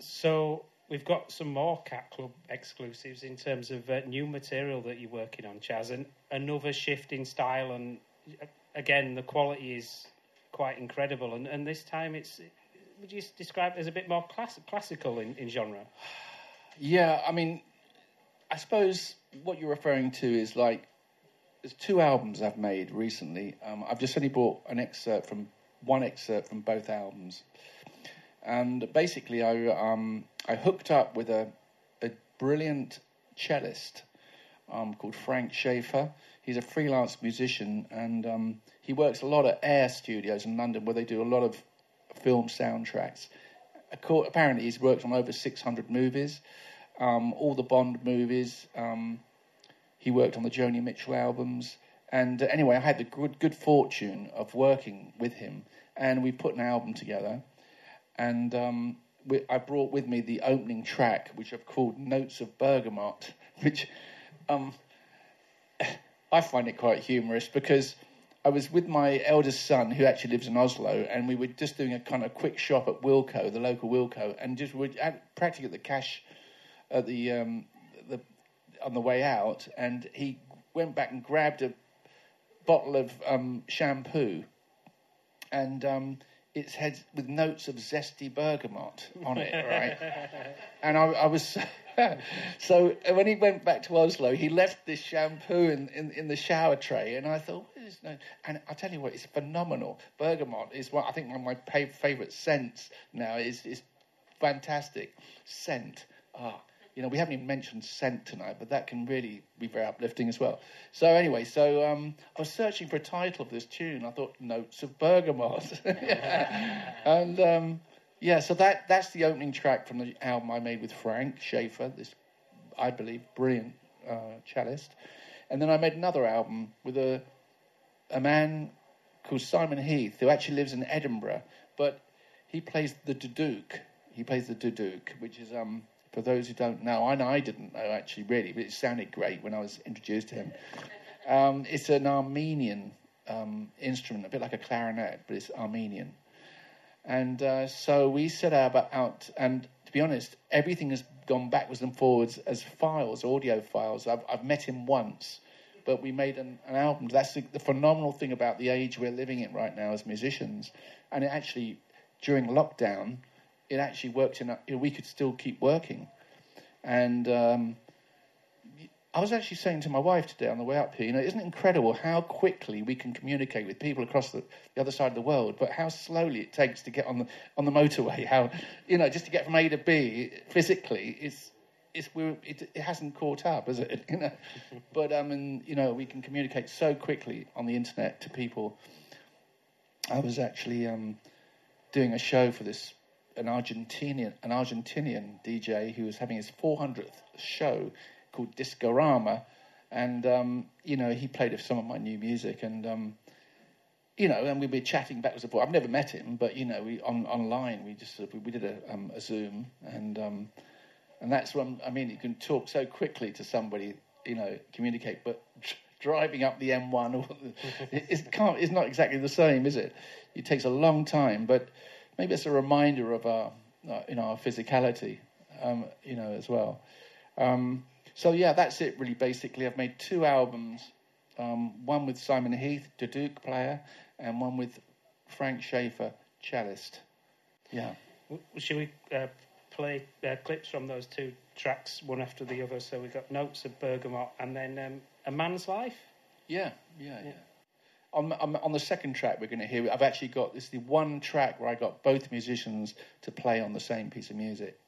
So we've got some more Cat Club exclusives in terms of uh, new material that you're working on, Chaz, and another shift in style. And uh, again, the quality is quite incredible. And, and this time, it's would you describe it as a bit more class- classical in, in genre? Yeah, I mean, I suppose what you're referring to is like there's two albums I've made recently. Um, I've just only brought an excerpt from one excerpt from both albums, and basically I um, I hooked up with a a brilliant cellist um, called Frank Schaefer. He's a freelance musician and um, he works a lot at Air Studios in London where they do a lot of film soundtracks. Apparently, he's worked on over 600 movies, um, all the Bond movies. Um, he worked on the Joni Mitchell albums. And uh, anyway, I had the good, good fortune of working with him, and we put an album together. And um, we, I brought with me the opening track, which I've called Notes of Bergamot, which um, I find it quite humorous because I was with my eldest son, who actually lives in Oslo, and we were just doing a kind of quick shop at Wilko, the local Wilko, and just we at, practically at the cash at the um, the on the way out, and he went back and grabbed a bottle of um, shampoo, and um, it's had with notes of zesty bergamot on it, right? and I, I was so when he went back to Oslo, he left this shampoo in, in, in the shower tray, and I thought, what is no? And I tell you what, it's phenomenal. Bergamot is what I think one of my favourite scents now. is is fantastic scent. Ah, you know, we haven't even mentioned scent tonight, but that can really be very uplifting as well. So anyway, so um, I was searching for a title of this tune. I thought Notes of Bergamot, and um, yeah, so that that's the opening track from the album I made with Frank Schaefer, this I believe brilliant uh, cellist, and then I made another album with a a man called Simon Heath who actually lives in Edinburgh, but he plays the duduk. He plays the duduk, which is um, for those who don't know, I, I didn't know actually really, but it sounded great when I was introduced to him. Um, it's an Armenian um, instrument, a bit like a clarinet, but it's Armenian. And uh, so we set about out, and to be honest, everything has gone backwards and forwards as files, audio files. I've, I've met him once, but we made an, an album. That's the, the, phenomenal thing about the age we're living in right now as musicians. And it actually, during lockdown, it actually worked in. A, we could still keep working, and um, I was actually saying to my wife today on the way up here, you know, isn't it incredible how quickly we can communicate with people across the, the other side of the world, but how slowly it takes to get on the on the motorway? How, you know, just to get from A to B physically is it's we're, it, it, hasn't caught up, has it? You know, but um, mean, you know, we can communicate so quickly on the internet to people. I was actually um, doing a show for this an Argentinian an Argentinian DJ who was having his 400th show called Discorama, and um, you know he played some of my new music, and um, you know, and we'd be chatting backwards and forwards. I've never met him, but you know, we on online we just we did a, um, a Zoom, and um, and that's when I mean you can talk so quickly to somebody, you know, communicate, but. driving up the M1 it's, can't, it's not exactly the same, is it? It takes a long time, but maybe it's a reminder of our, uh, you know, our physicality, um, you know, as well. Um, so yeah, that's it really. Basically, I've made two albums, um, one with Simon Heath, duduk player, and one with Frank Schaefer, cellist. Yeah. Should we uh, play uh, clips from those two tracks, one after the other? So we've got Notes of Bergamot and then um, A Man's Life? Yeah, yeah, yeah. On, on, on, the second track we're going to hear, I've actually got this the one track where I got both musicians to play on the same piece of music.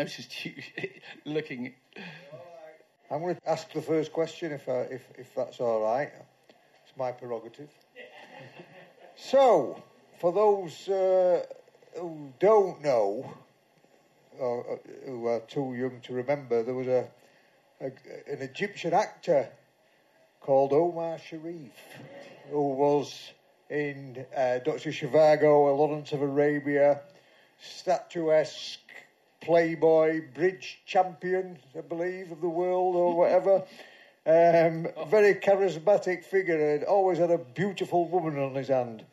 Noticed you looking. I'm going to ask the first question if, uh, if, if that's all right. It's my prerogative. so, for those uh, who don't know, or uh, who are too young to remember, there was a, a an Egyptian actor called Omar Sharif who was in uh, Dr. Zhivago, Lawrence of Arabia, statuesque playboy, bridge champion, I believe, of the world or whatever. Um, very charismatic figure and always had a beautiful woman on his hand.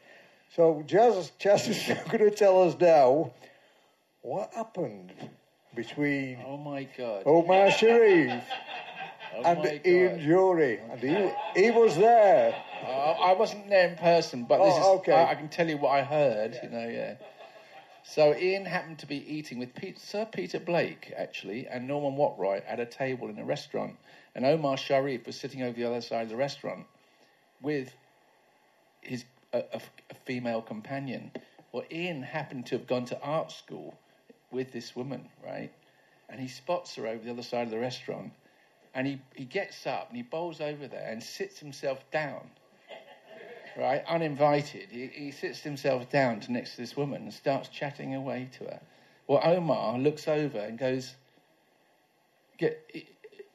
So Chaz, Chaz is going to tell us now what happened between Oh my God! Omar Sharif Oh and my Ian God. Dury. And he, he was there. Uh, I wasn't there in person, but this Oh, is, okay. I, I can tell you what I heard. You know, yeah. So Ian happened to be eating with Pete, Sir Peter Blake, actually, and Norman Watt-Roy at a table in a restaurant, and Omar Sharif was sitting over the other side of the restaurant with his a, a, a female companion. Well, Ian happened to have gone to art school with this woman, right? And he spots her over the other side of the restaurant, and he, he gets up and he bowls over there and sits himself down right, uninvited. He, he sits himself down to next to this woman and starts chatting away to her. Well, Omar looks over and goes, "Get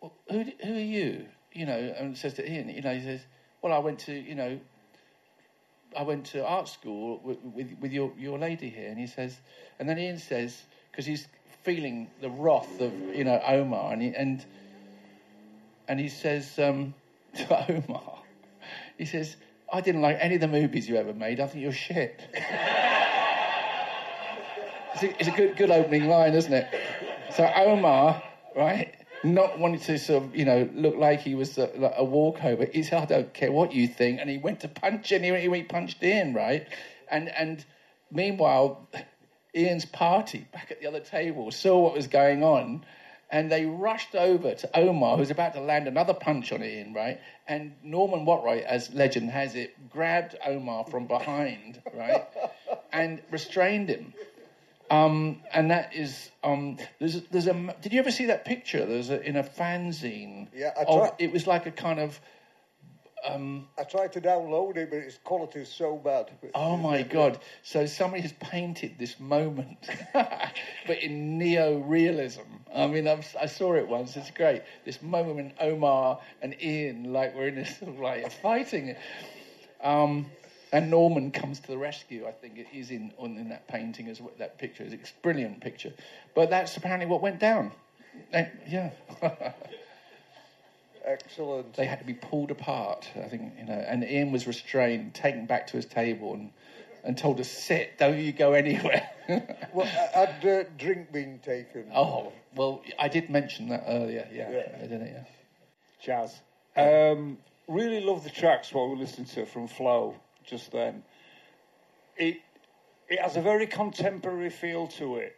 who? Who are you?" You know, and says to Ian, you know, he says, "Well, I went to, you know, I went to art school with with, with your your lady here." And he says, and then Ian says, because he's feeling the wrath of you know Omar, and he, and and he says um, to Omar, he says, I didn't like any of the movies you ever made. I think you're shit. it's, a, it's a good, good opening line, isn't it? So Omar, right, not wanting to sort of, you know, look like he was a, like a walkover. He said, I don't care what you think. And he went to punch and he, he punched in, right? And, and meanwhile, Ian's party back at the other table saw what was going on and they rushed over to Omar, who's about to land another punch on Ian, right? And Norman Watt-Roy, as legend has it, grabbed Omar from behind, right, and restrained him. Um, and that is um, there's there's a did you ever see that picture? There's a, in a fanzine. Yeah, I of- tried- it was like a kind of. Um, I tried to download it, but its quality is so bad. Oh my god! So somebody has painted this moment, but in neo-realism. I mean, I've, I saw it once. It's great. This moment when Omar and Ian, like, we're in this sort of like fighting, um, and Norman comes to the rescue. I think it is in on, in that painting as well, that picture. Is it's a brilliant picture, but that's apparently what went down. And, yeah. Excellent. they had to be pulled apart. I think you know, and Ian was restrained, taken back to his table, and and told to sit. Don't you go anywhere. Well, had uh, drink been taken? oh well, I did mention that earlier. Yeah, Yeah. I did it. Yeah. Chaz. Um, really love the tracks what we listened to from Flow just then. It it has a very contemporary feel to it.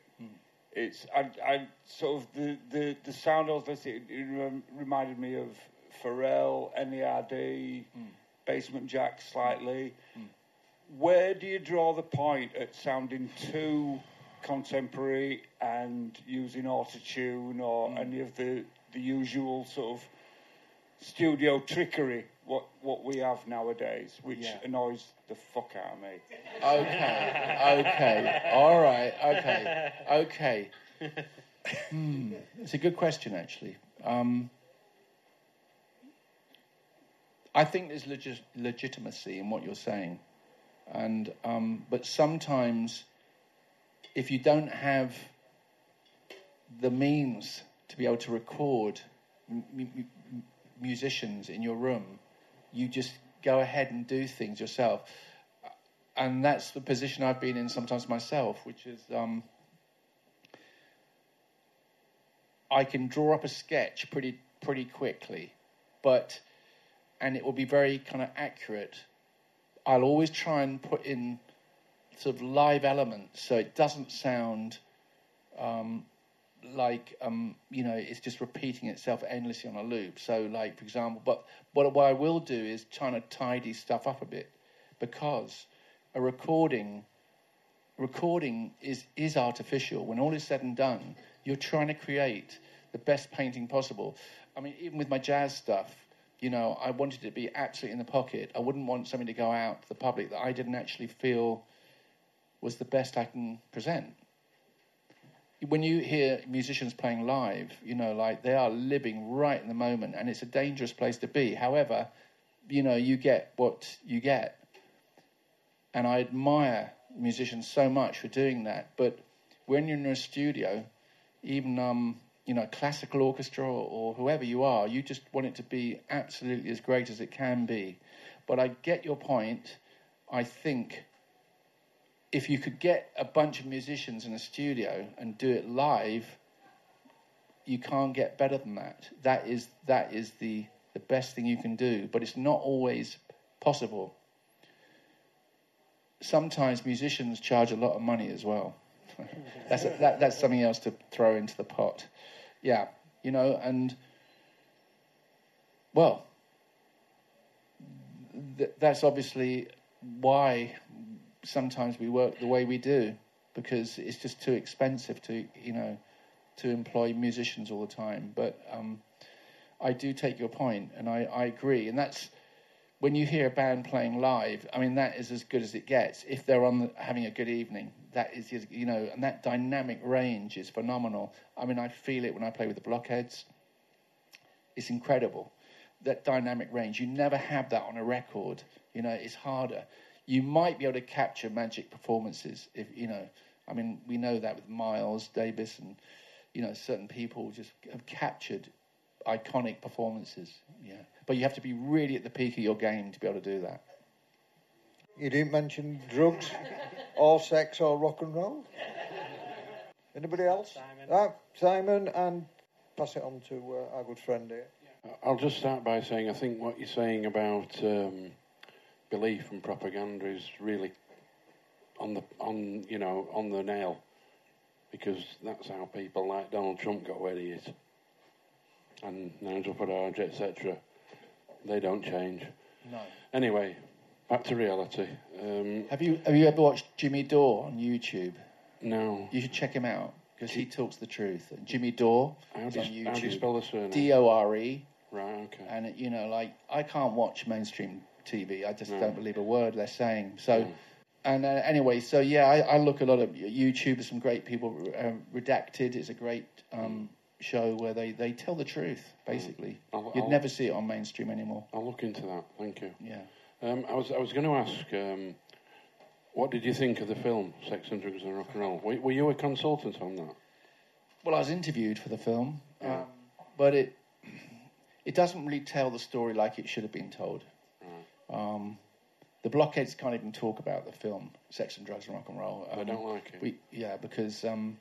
It's I, I sort of the, the, the sound of this it, it reminded me of Pharrell, NERD, hmm. Basement Jaxx slightly. Hmm. Hmm. Where do you draw the point at sounding too contemporary and using autotune or any of the the usual sort of studio trickery what what we have nowadays, which Yeah. annoys the fuck out of me. Okay. Okay. All right. Okay. Okay. Hmm. It's a good question, actually. Um, I think there's legit- legitimacy in what you're saying, and um, but sometimes, if you don't have the means to be able to record m- m- m- musicians in your room, you just go ahead and do things yourself and that's the position I've been in sometimes myself, which is um, I can draw up a sketch pretty pretty quickly, but and it will be very kind of accurate. I'll always try and put in sort of live elements so it doesn't sound um, like um, you know it's just repeating itself endlessly on a loop. So like for example, but what what I will do is trying to tidy stuff up a bit because a recording recording is is artificial. When all is said and done, you're trying to create the best painting possible. I mean, even with my jazz stuff, you know, I wanted it to be absolutely in the pocket. I wouldn't want something to go out to the public that I didn't actually feel was the best I can present. When you hear musicians playing live, you know, like they are living right in the moment, and it's a dangerous place to be. However, you know, you get what you get. And I admire musicians so much for doing that. But when you're in a studio, even um, you know, classical orchestra or, whoever you are, you just want it to be absolutely as great as it can be. But I get your point. I think if you could get a bunch of musicians in a studio and do it live, you can't get better than that. That is that is the the best thing you can do, but it's not always possible. Sometimes musicians charge a lot of money as well. that's a, that, that's something else to throw into the pot. Yeah, you know, and well, th- that's obviously why sometimes we work the way we do because it's just too expensive to you know to employ musicians all the time. But um, I do take your point, and I, I agree, and that's when you hear a band playing live, I mean, that is as good as it gets. If they're on the, having a good evening, that is, you know, and that dynamic range is phenomenal. I mean, I feel it when I play with the Blockheads. It's incredible. That dynamic range, you never have that on a record. You know, it's harder. You might be able to capture magic performances if, you know, I mean, we know that with Miles Davis and, you know, certain people just have captured iconic performances. Yeah, but you have to be really at the peak of your game to be able to do that. You didn't mention drugs, all sex, or rock and roll. Anybody else? Simon. Ah, Simon, and pass it on to uh, our good friend here. I'll just start by saying I think what you're saying about um, belief and propaganda is really on the on you know on the nail because that's how people like Donald Trump got where he is and Nigel Farage, etc. They don't change. No. Anyway, back to reality. Um, Have you have you ever watched Jimmy Dore on YouTube? no. You should check him out because he talks the truth. Jimmy Dore How is on you, how do you YouTube. spell the surname? D O R E, right, okay. and you know, like I can't watch mainstream TV. I just No. don't believe a word they're saying. So. No. And uh, anyway, so yeah, I, I look a lot of YouTube. Some great people. Um, Redacted is a great um, show where they, they tell the truth. Basically, I'll- you'd I'll- never see it on mainstream anymore. I'll look into that. Thank you. Yeah. Um, I was I was going to ask, um, what did you think of the film Sex and Drugs and Rock and Roll? Were, were you a consultant on that? Well, I was interviewed for the film, Yeah. um, but it it doesn't really tell the story like it should have been told. Um, the blockheads can't even talk about the film Sex and Drugs and Rock and Roll. Um, don't like it. We, yeah, because um,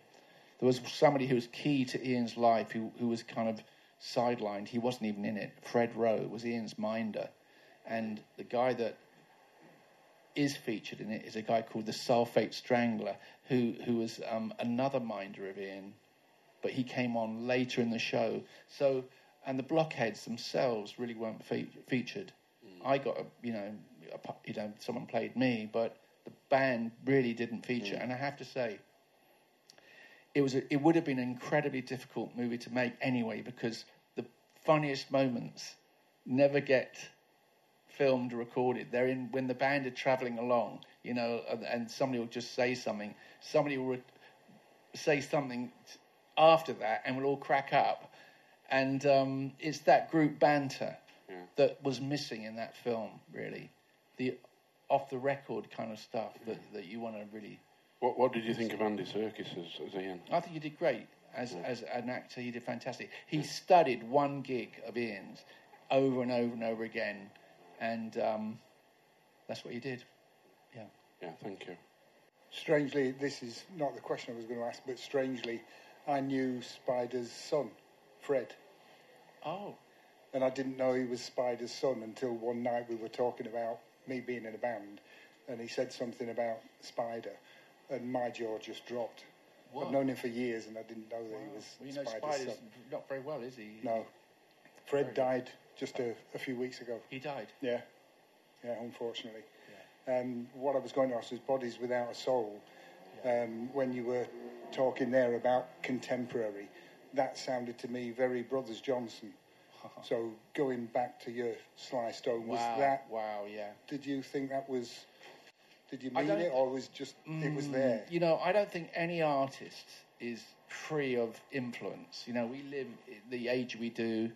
there was somebody who was key to Ian's life who, who was kind of sidelined. He wasn't even in it. Fred Rowe was Ian's minder. And the guy that is featured in it is a guy called the Sulfate Strangler, who, who was um, another minder of Ian, but he came on later in the show. So, and the blockheads themselves really weren't fe- featured. I got, a, you know, a, you know, someone played me, but the band really didn't feature. And I have to say, it was a, it would have been an incredibly difficult movie to make anyway because the funniest moments never get filmed or recorded. They're in when the band are traveling along, you know, and, and somebody will just say something. Somebody will re- say something after that, and we'll all crack up. And um, it's that group banter Yeah. that was missing in that film, really. The off the record kind of stuff that, mm. that you want to really. What What did you think of Andy Serkis as, as Ian? I think he did great as mm. as an actor. He did fantastic. He studied one gig of Ian's over and over and over again, and um, that's what he did. Yeah. Yeah, thank you. Strangely, this is not the question I was going to ask, but strangely, I knew Spider's son, Fred, Oh. And I didn't know he was Spider's son until one night we were talking about me being in a band, and he said something about Spider, and my jaw just dropped. I've known him for years, and I didn't know that he was Well, you know, Spider's Spider's son. not very well, is he? No, Fred died just a, a few weeks ago. He died. Yeah, yeah, unfortunately. Um, what I was going to ask was Bodies Without a Soul. Um, when you were talking there about contemporary, that sounded to me very Brothers Johnson. so going back to your Sly Stone, was wow. that? Wow, yeah. Did you think that was? Did you mean it, or was just it was there? You know, I don't think any artist is free of influence. You know, we live the age we do,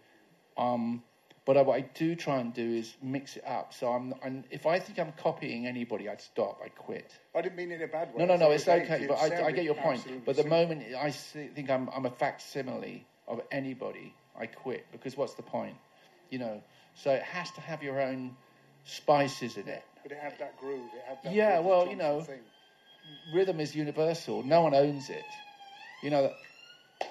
um, but what I do try and do is mix it up. So I'm, I'm, if I think I'm copying anybody, I'd stop. I'd quit. I didn't mean it in a bad way. No, no, no, it's it okay. But I, I get your point. But the moment I think I'm, I'm a facsimile of anybody, I quit because what's the point? You know, so it has to have your own spices in it. But it had that groove. It had that Yeah, Brothers well, you know, thing. Rhythm is universal. No one owns it. You know, you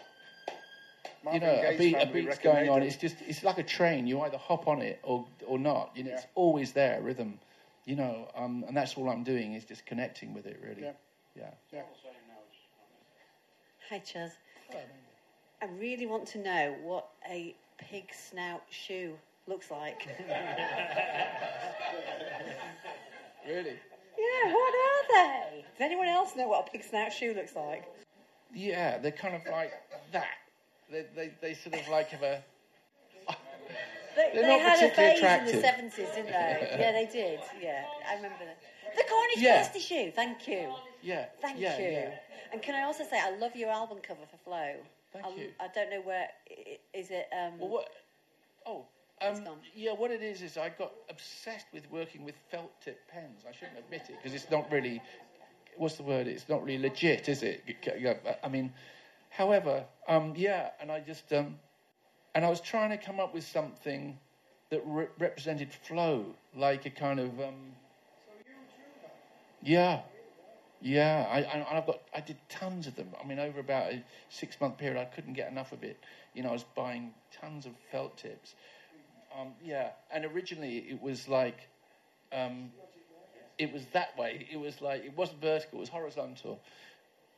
Marvin know, a beat, a family beat's going on. It's just, it's like a train. You either hop on it or or not. You know, it's always there. Rhythm. You know, um, and that's all I'm doing is just connecting with it. Really. Yeah. Yeah. Yeah. Hi, Chaz. I really want to know what a pig snout shoe looks like. Really. yeah, what are they? Does anyone else know what a pig snout shoe looks like? Yeah, they're kind of like that. They, they, they sort of like have a. They, They're they not had a particularly phase in the attractive. 70s, didn't they? yeah, they did. Yeah, I remember that. The Cornish Yeah. pasty shoe, thank you. Yeah. Thank yeah, you. Yeah. And can I also say, I love your album cover for Flow. Thank I, you. I don't know where is it? Um, Well, what? Oh, um, yeah. What it is is I got obsessed with working with felt tip pens. I shouldn't admit it because it's not really. What's the word? It's not really legit, is it? I mean, however, um, yeah. And I just um, and I was trying to come up with something that re- represented flow, like a kind of um, So you're true. yeah. Yeah, I, I've got. I did tons of them. I mean, over about a six-month period, I couldn't get enough of it. You know, I was buying tons of felt tips. Um, yeah, and originally it was like, um, it was that way. It was like it wasn't vertical; it was horizontal.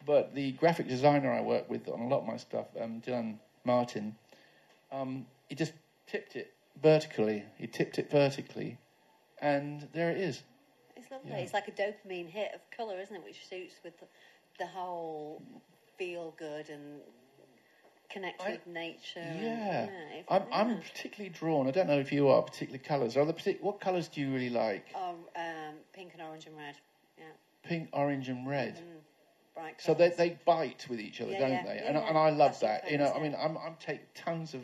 But the graphic designer I work with on a lot of my stuff, um, Dylan Martin, um, he just tipped it vertically. He tipped it vertically, and there it is. It's lovely. Yeah. It's like a dopamine hit of colour, isn't it? Which suits with the, the whole feel good and connect with nature. and- Yeah, it's- I'm, I'm particularly drawn. I don't know if you are particular colours. Are the partic- what colours do you really like? Oh, um, pink and orange and red. Yeah, Pink, orange, and red. bright. So they, they bite with each other, Yeah, don't yeah, they? and, and I love that. You know, I mean. I'm, I'm take tons of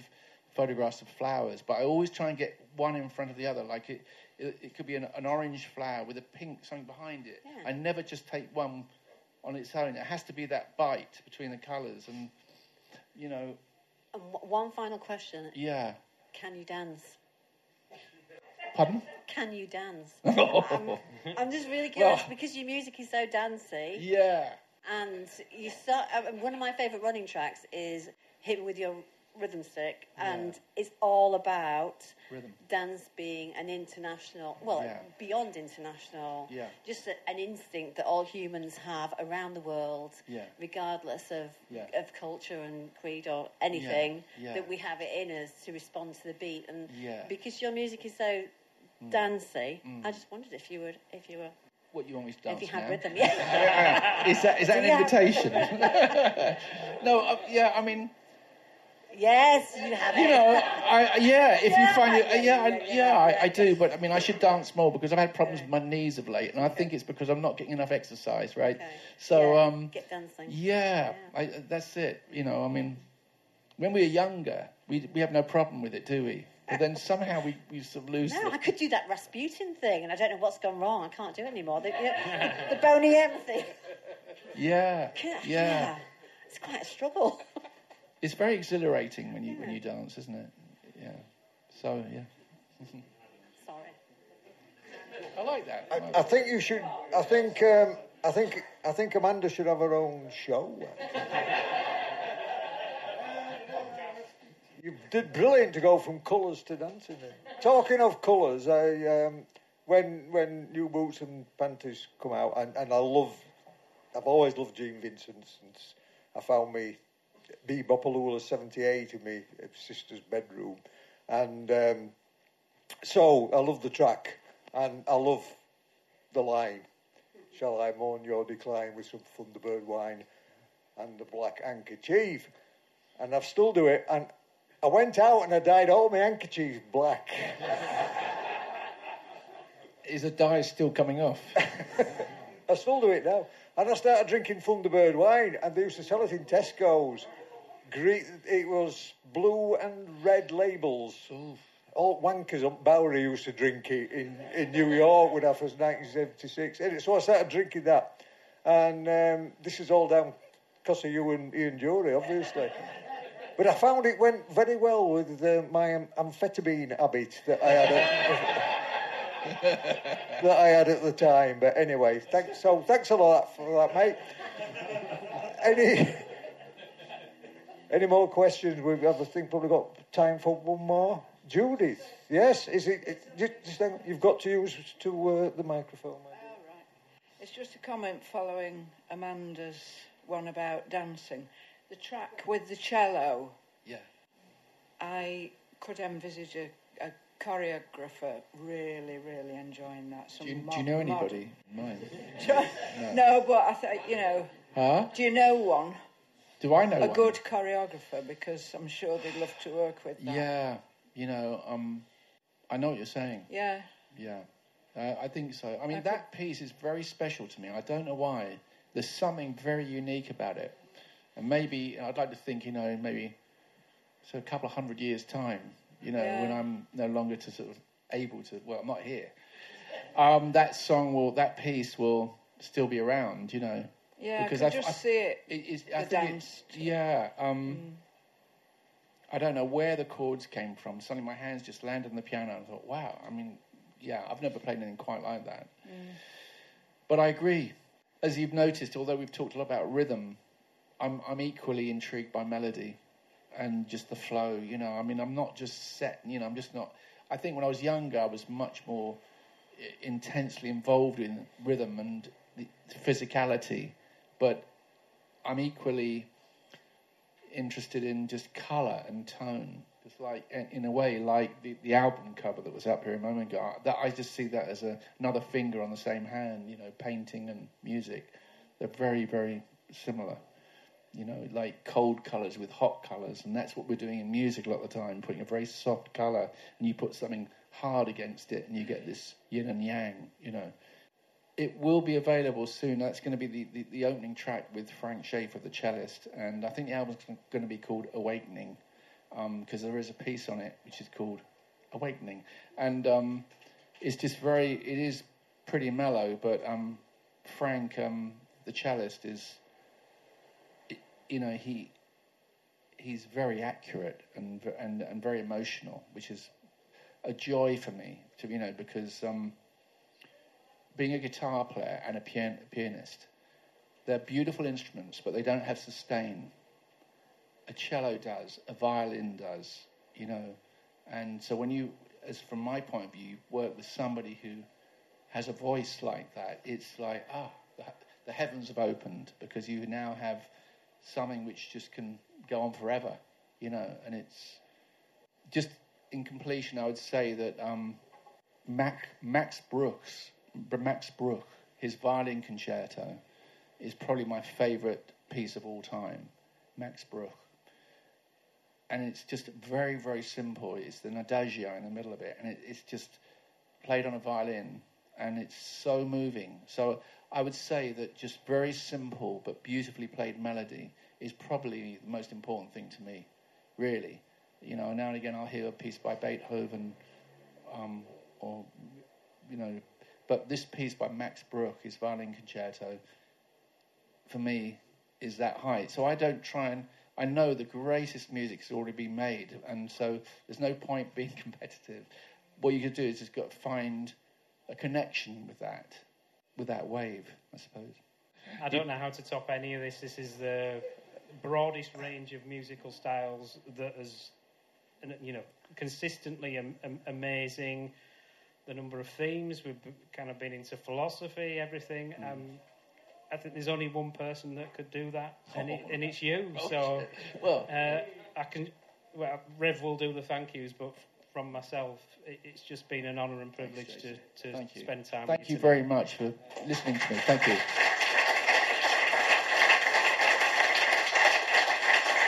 photographs of flowers, but I always try and get one in front of the other. Like it, it, it could be an, an orange flower with a pink something behind it. Yeah. I never just take one on its own. It has to be that bite between the colours, and you know, And w- one final question: yeah. Can you dance? Pardon? Can you dance? I'm, I'm just really curious Well- because your music is so dancey, Yeah. and you start. Uh, one of my favourite running tracks is "Hit with Your Rhythm Stick," and it's all about Rhythm. dance being an international, well, Yeah. beyond international, Yeah. just a, an instinct that all humans have around the world, Yeah. regardless of Yeah. of culture and creed or anything, Yeah. that we have it in us to respond to the beat. And Yeah. Mm. because your music is so dancey, I just wondered if you would, if you were, What you want me to dance if you had now? rhythm, yeah. Is that is that an Yeah. invitation? no, uh, yeah. I mean, yes, you have it. you it. know, I yeah. If you find it, uh, Yeah, yeah, I, yeah, yeah, yeah, I. I do. But I mean, I should dance more because I've had problems with my knees of late, and I think it's because I'm not getting enough exercise, right? Okay. So, Yeah, um, get dancing. yeah, I, that's it. You know, I mean, when we were younger, we we have no problem with it, do we? But then somehow we, we sort of lose. No, the, I could do that Rasputin thing, and I don't know what's gone wrong. I can't do it anymore. The, the, the Boney M thing. yeah, Yeah. yeah. It's quite a struggle. It's very exhilarating when you when you dance, isn't it? Yeah. So yeah, Sorry. I like that. I, I think you should. I think. Um, I think. I think Amanda should have her own show. you did brilliant to go from colours to dancing. Then. Talking of colours, I um, when when New Boots and Panties come out, and, and I love. I've always loved Gene Vincent since I found me Be-Bop-A-Lula 78 in my sister's bedroom. And um, so I love the track and I love the line. Shall I mourn your decline with some Thunderbird wine and the black handkerchief? And I've still do it. And I went out and I dyed all my handkerchiefs black. Is the dye still coming off? I still do it now. And I started drinking Thunderbird wine, and they used to sell it in Tesco's. It was blue and red labels. All wankers up Bowery used to drink it in, in New York when I was 1976. Anyway, So I started drinking that. And um, this is all down because of you and Ian Dury, obviously. But I found it went very well with uh, my amphetamine habit that I had. At, that I had at the time. But anyway, thanks. So thanks a lot for that, mate. Any any more questions? We've I think probably got time for one more. Judith, yes, is it? it just, you've got to use to uh, the microphone. my. Oh, right. It's just a comment following Amanda's one about dancing. The track with the cello, Yeah. I could envisage a choreographer really, really enjoying that. Some Do you, do you know anybody? Mine. no. but I think, you know, Huh? do you know one? Do I know a one? good choreographer because I'm sure they'd love to work with that. Yeah. You know, um, I know what you're saying. Yeah. Yeah, uh, I think so. I mean, I that piece is very special to me. I don't know why. There's something very unique about it, and maybe I'd like to think, you know, maybe so a couple of hundred years time, you know, Yeah. when I'm no longer to sort of able to. Well, I'm not here. Um, that song will, that piece will still be around, you know. Yeah, Because I just I- see it. It is. The I think it- dance. yeah. Um, I don't know where the chords came from. Suddenly, my hands just landed on the piano, and I thought, "Wow!" I mean, yeah, I've never played anything quite like that. But I agree. As you've noticed, although we've talked a lot about rhythm, I'm I'm equally intrigued by melody and just the flow. You know, I mean, I'm not just set. You know, I'm just not. I think when I was younger, I was much more eh, intensely involved in rhythm and the physicality, but I'm equally interested in just colour and tone. Just like, in- in a way, like the, the album cover that was up here a moment ago. That I just see that as a, another finger on the same hand. You know, painting and music, they're very, very similar. You know, like cold colours with hot colours, and that's what we're doing in music a lot of the time. Putting a very soft colour, and you put something hard against it, and you get this yin and yang. You know, it will be available soon. That's going to be the, the, the opening track with Frank Schaefer, the cellist, and I think the album's going to be called Awakening because there is a piece on it which is called Awakening, and um, it's just very. It is pretty mellow, but um, Frank, um, the cellist, is you know he he's very accurate and and and very emotional, which is a joy for me to you know because. Um, being a guitar player and a pian- pianist, they're beautiful instruments, but they don't have sustain. A cello does, a violin does, you know. And so when you, as from my point of view, work with somebody who has a voice like that, it's like, ah, the, the heavens have opened because you now have something which just can go on forever, you know. And it's just in completion, I would say that um, Mac, Max Brooks, Max Bruch, his violin concerto is probably my favourite piece of all time. Max Bruch. And it's just very, very simple. It's the adagio in the middle of it, and it, it's just played on a violin, and it's so moving. So I would say that just very simple but beautifully played melody is probably the most important thing to me, really. You know, now and again I'll hear a piece by Beethoven, um, or you know, but this piece by Max Bruch, his violin concerto, for me is that height. So I don't try and I know the greatest music has already been made, and so there's no point being competitive. What you could do is just got to find a connection with that, with that wave, I suppose. I don't know how to top any of this. This is the broadest range of musical styles that has, you know, consistently am, am, amazing. The number of themes we've kind of been into philosophy, everything, um, I think there's only one person that could do that, and, it, and it's you. Oh, So, well, uh, I can. Well, Rev will do the thank yous, but from myself, it's just been an honour and privilege to, Jason. to Thank you. spend time. Thank with you today. very much for listening to me. Thank you.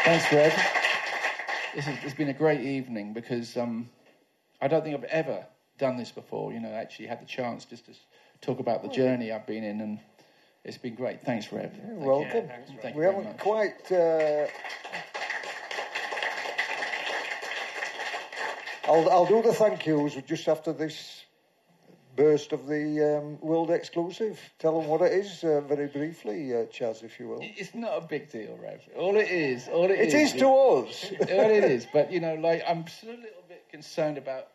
Thanks, Greg. This has it's been a great evening because um, I don't think I've ever done this before. You know, actually had the chance just to talk about the journey I've been in, and it's been great. Thanks, Rev. Thank you. Welcome. thanks, Rob. Thank we very haven't much. quite. Uh, I'll, I'll do the thank yous just after this burst of the um, world exclusive. Tell them what it is uh, very briefly, uh, Chaz, if you will. It's not a big deal, Rev. All it is, all it It is to us. all it is. But you know, like I'm still a little bit concerned about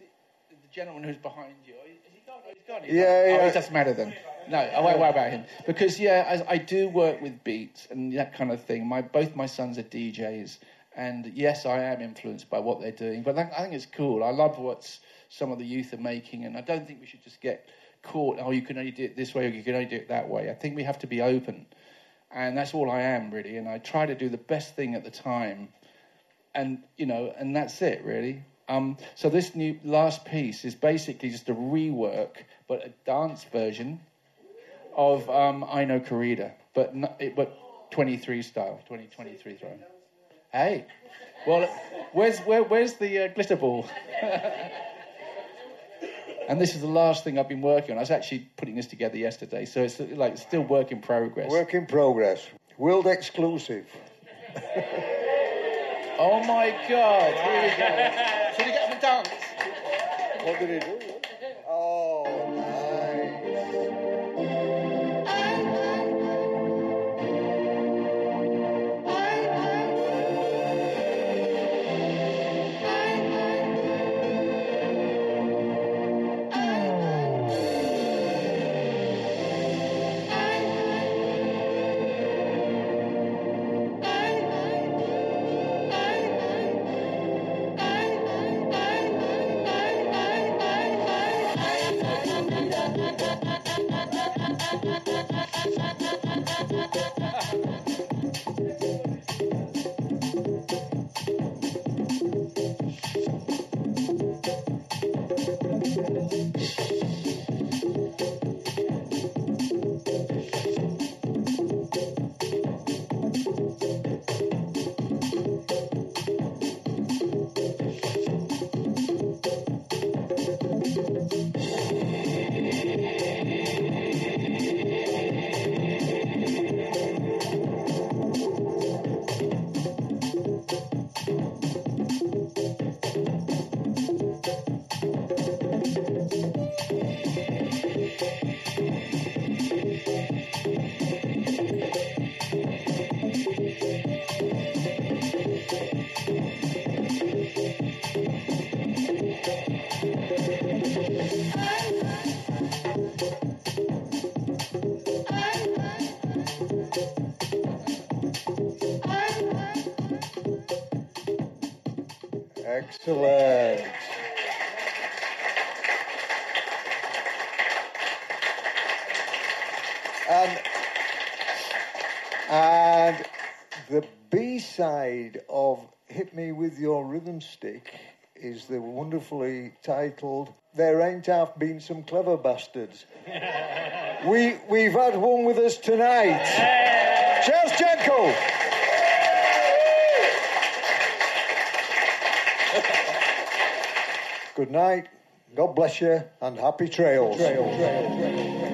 is it the gentleman who's behind you. Is he gone? He's gone. He's Yeah, gone. yeah. Oh, it doesn't matter then. No, oh, wait, what about him? Because yeah, as I do work with beats and that kind of thing. My both my sons are DJs, and yes, I am influenced by what they're doing. But I think it's cool. I love what some of the youth are making, and I don't think we should just get caught. Oh, you can only do it this way, or you can only do it that way. I think we have to be open, and that's all I am really. And I try to do the best thing at the time and you know, and that's it really. Um, so this new last piece is basically just a rework, but a dance version of um, Ai No Corrida, but not, it, but 23 style, 2023 style. Hey, well, where's where, where's the uh, glitter ball? and this is the last thing I've been working on. I was actually putting this together yesterday, so it's like still work in progress. Work in progress. World exclusive. Oh my God! Here we go. Should we get a dance? What did he do? Rhythm Stick is the wonderfully titled There Ain't Half Been Some Clever Bastards. we we've had one with us tonight. Cheers, Jenko! Good night. God bless you and happy trails.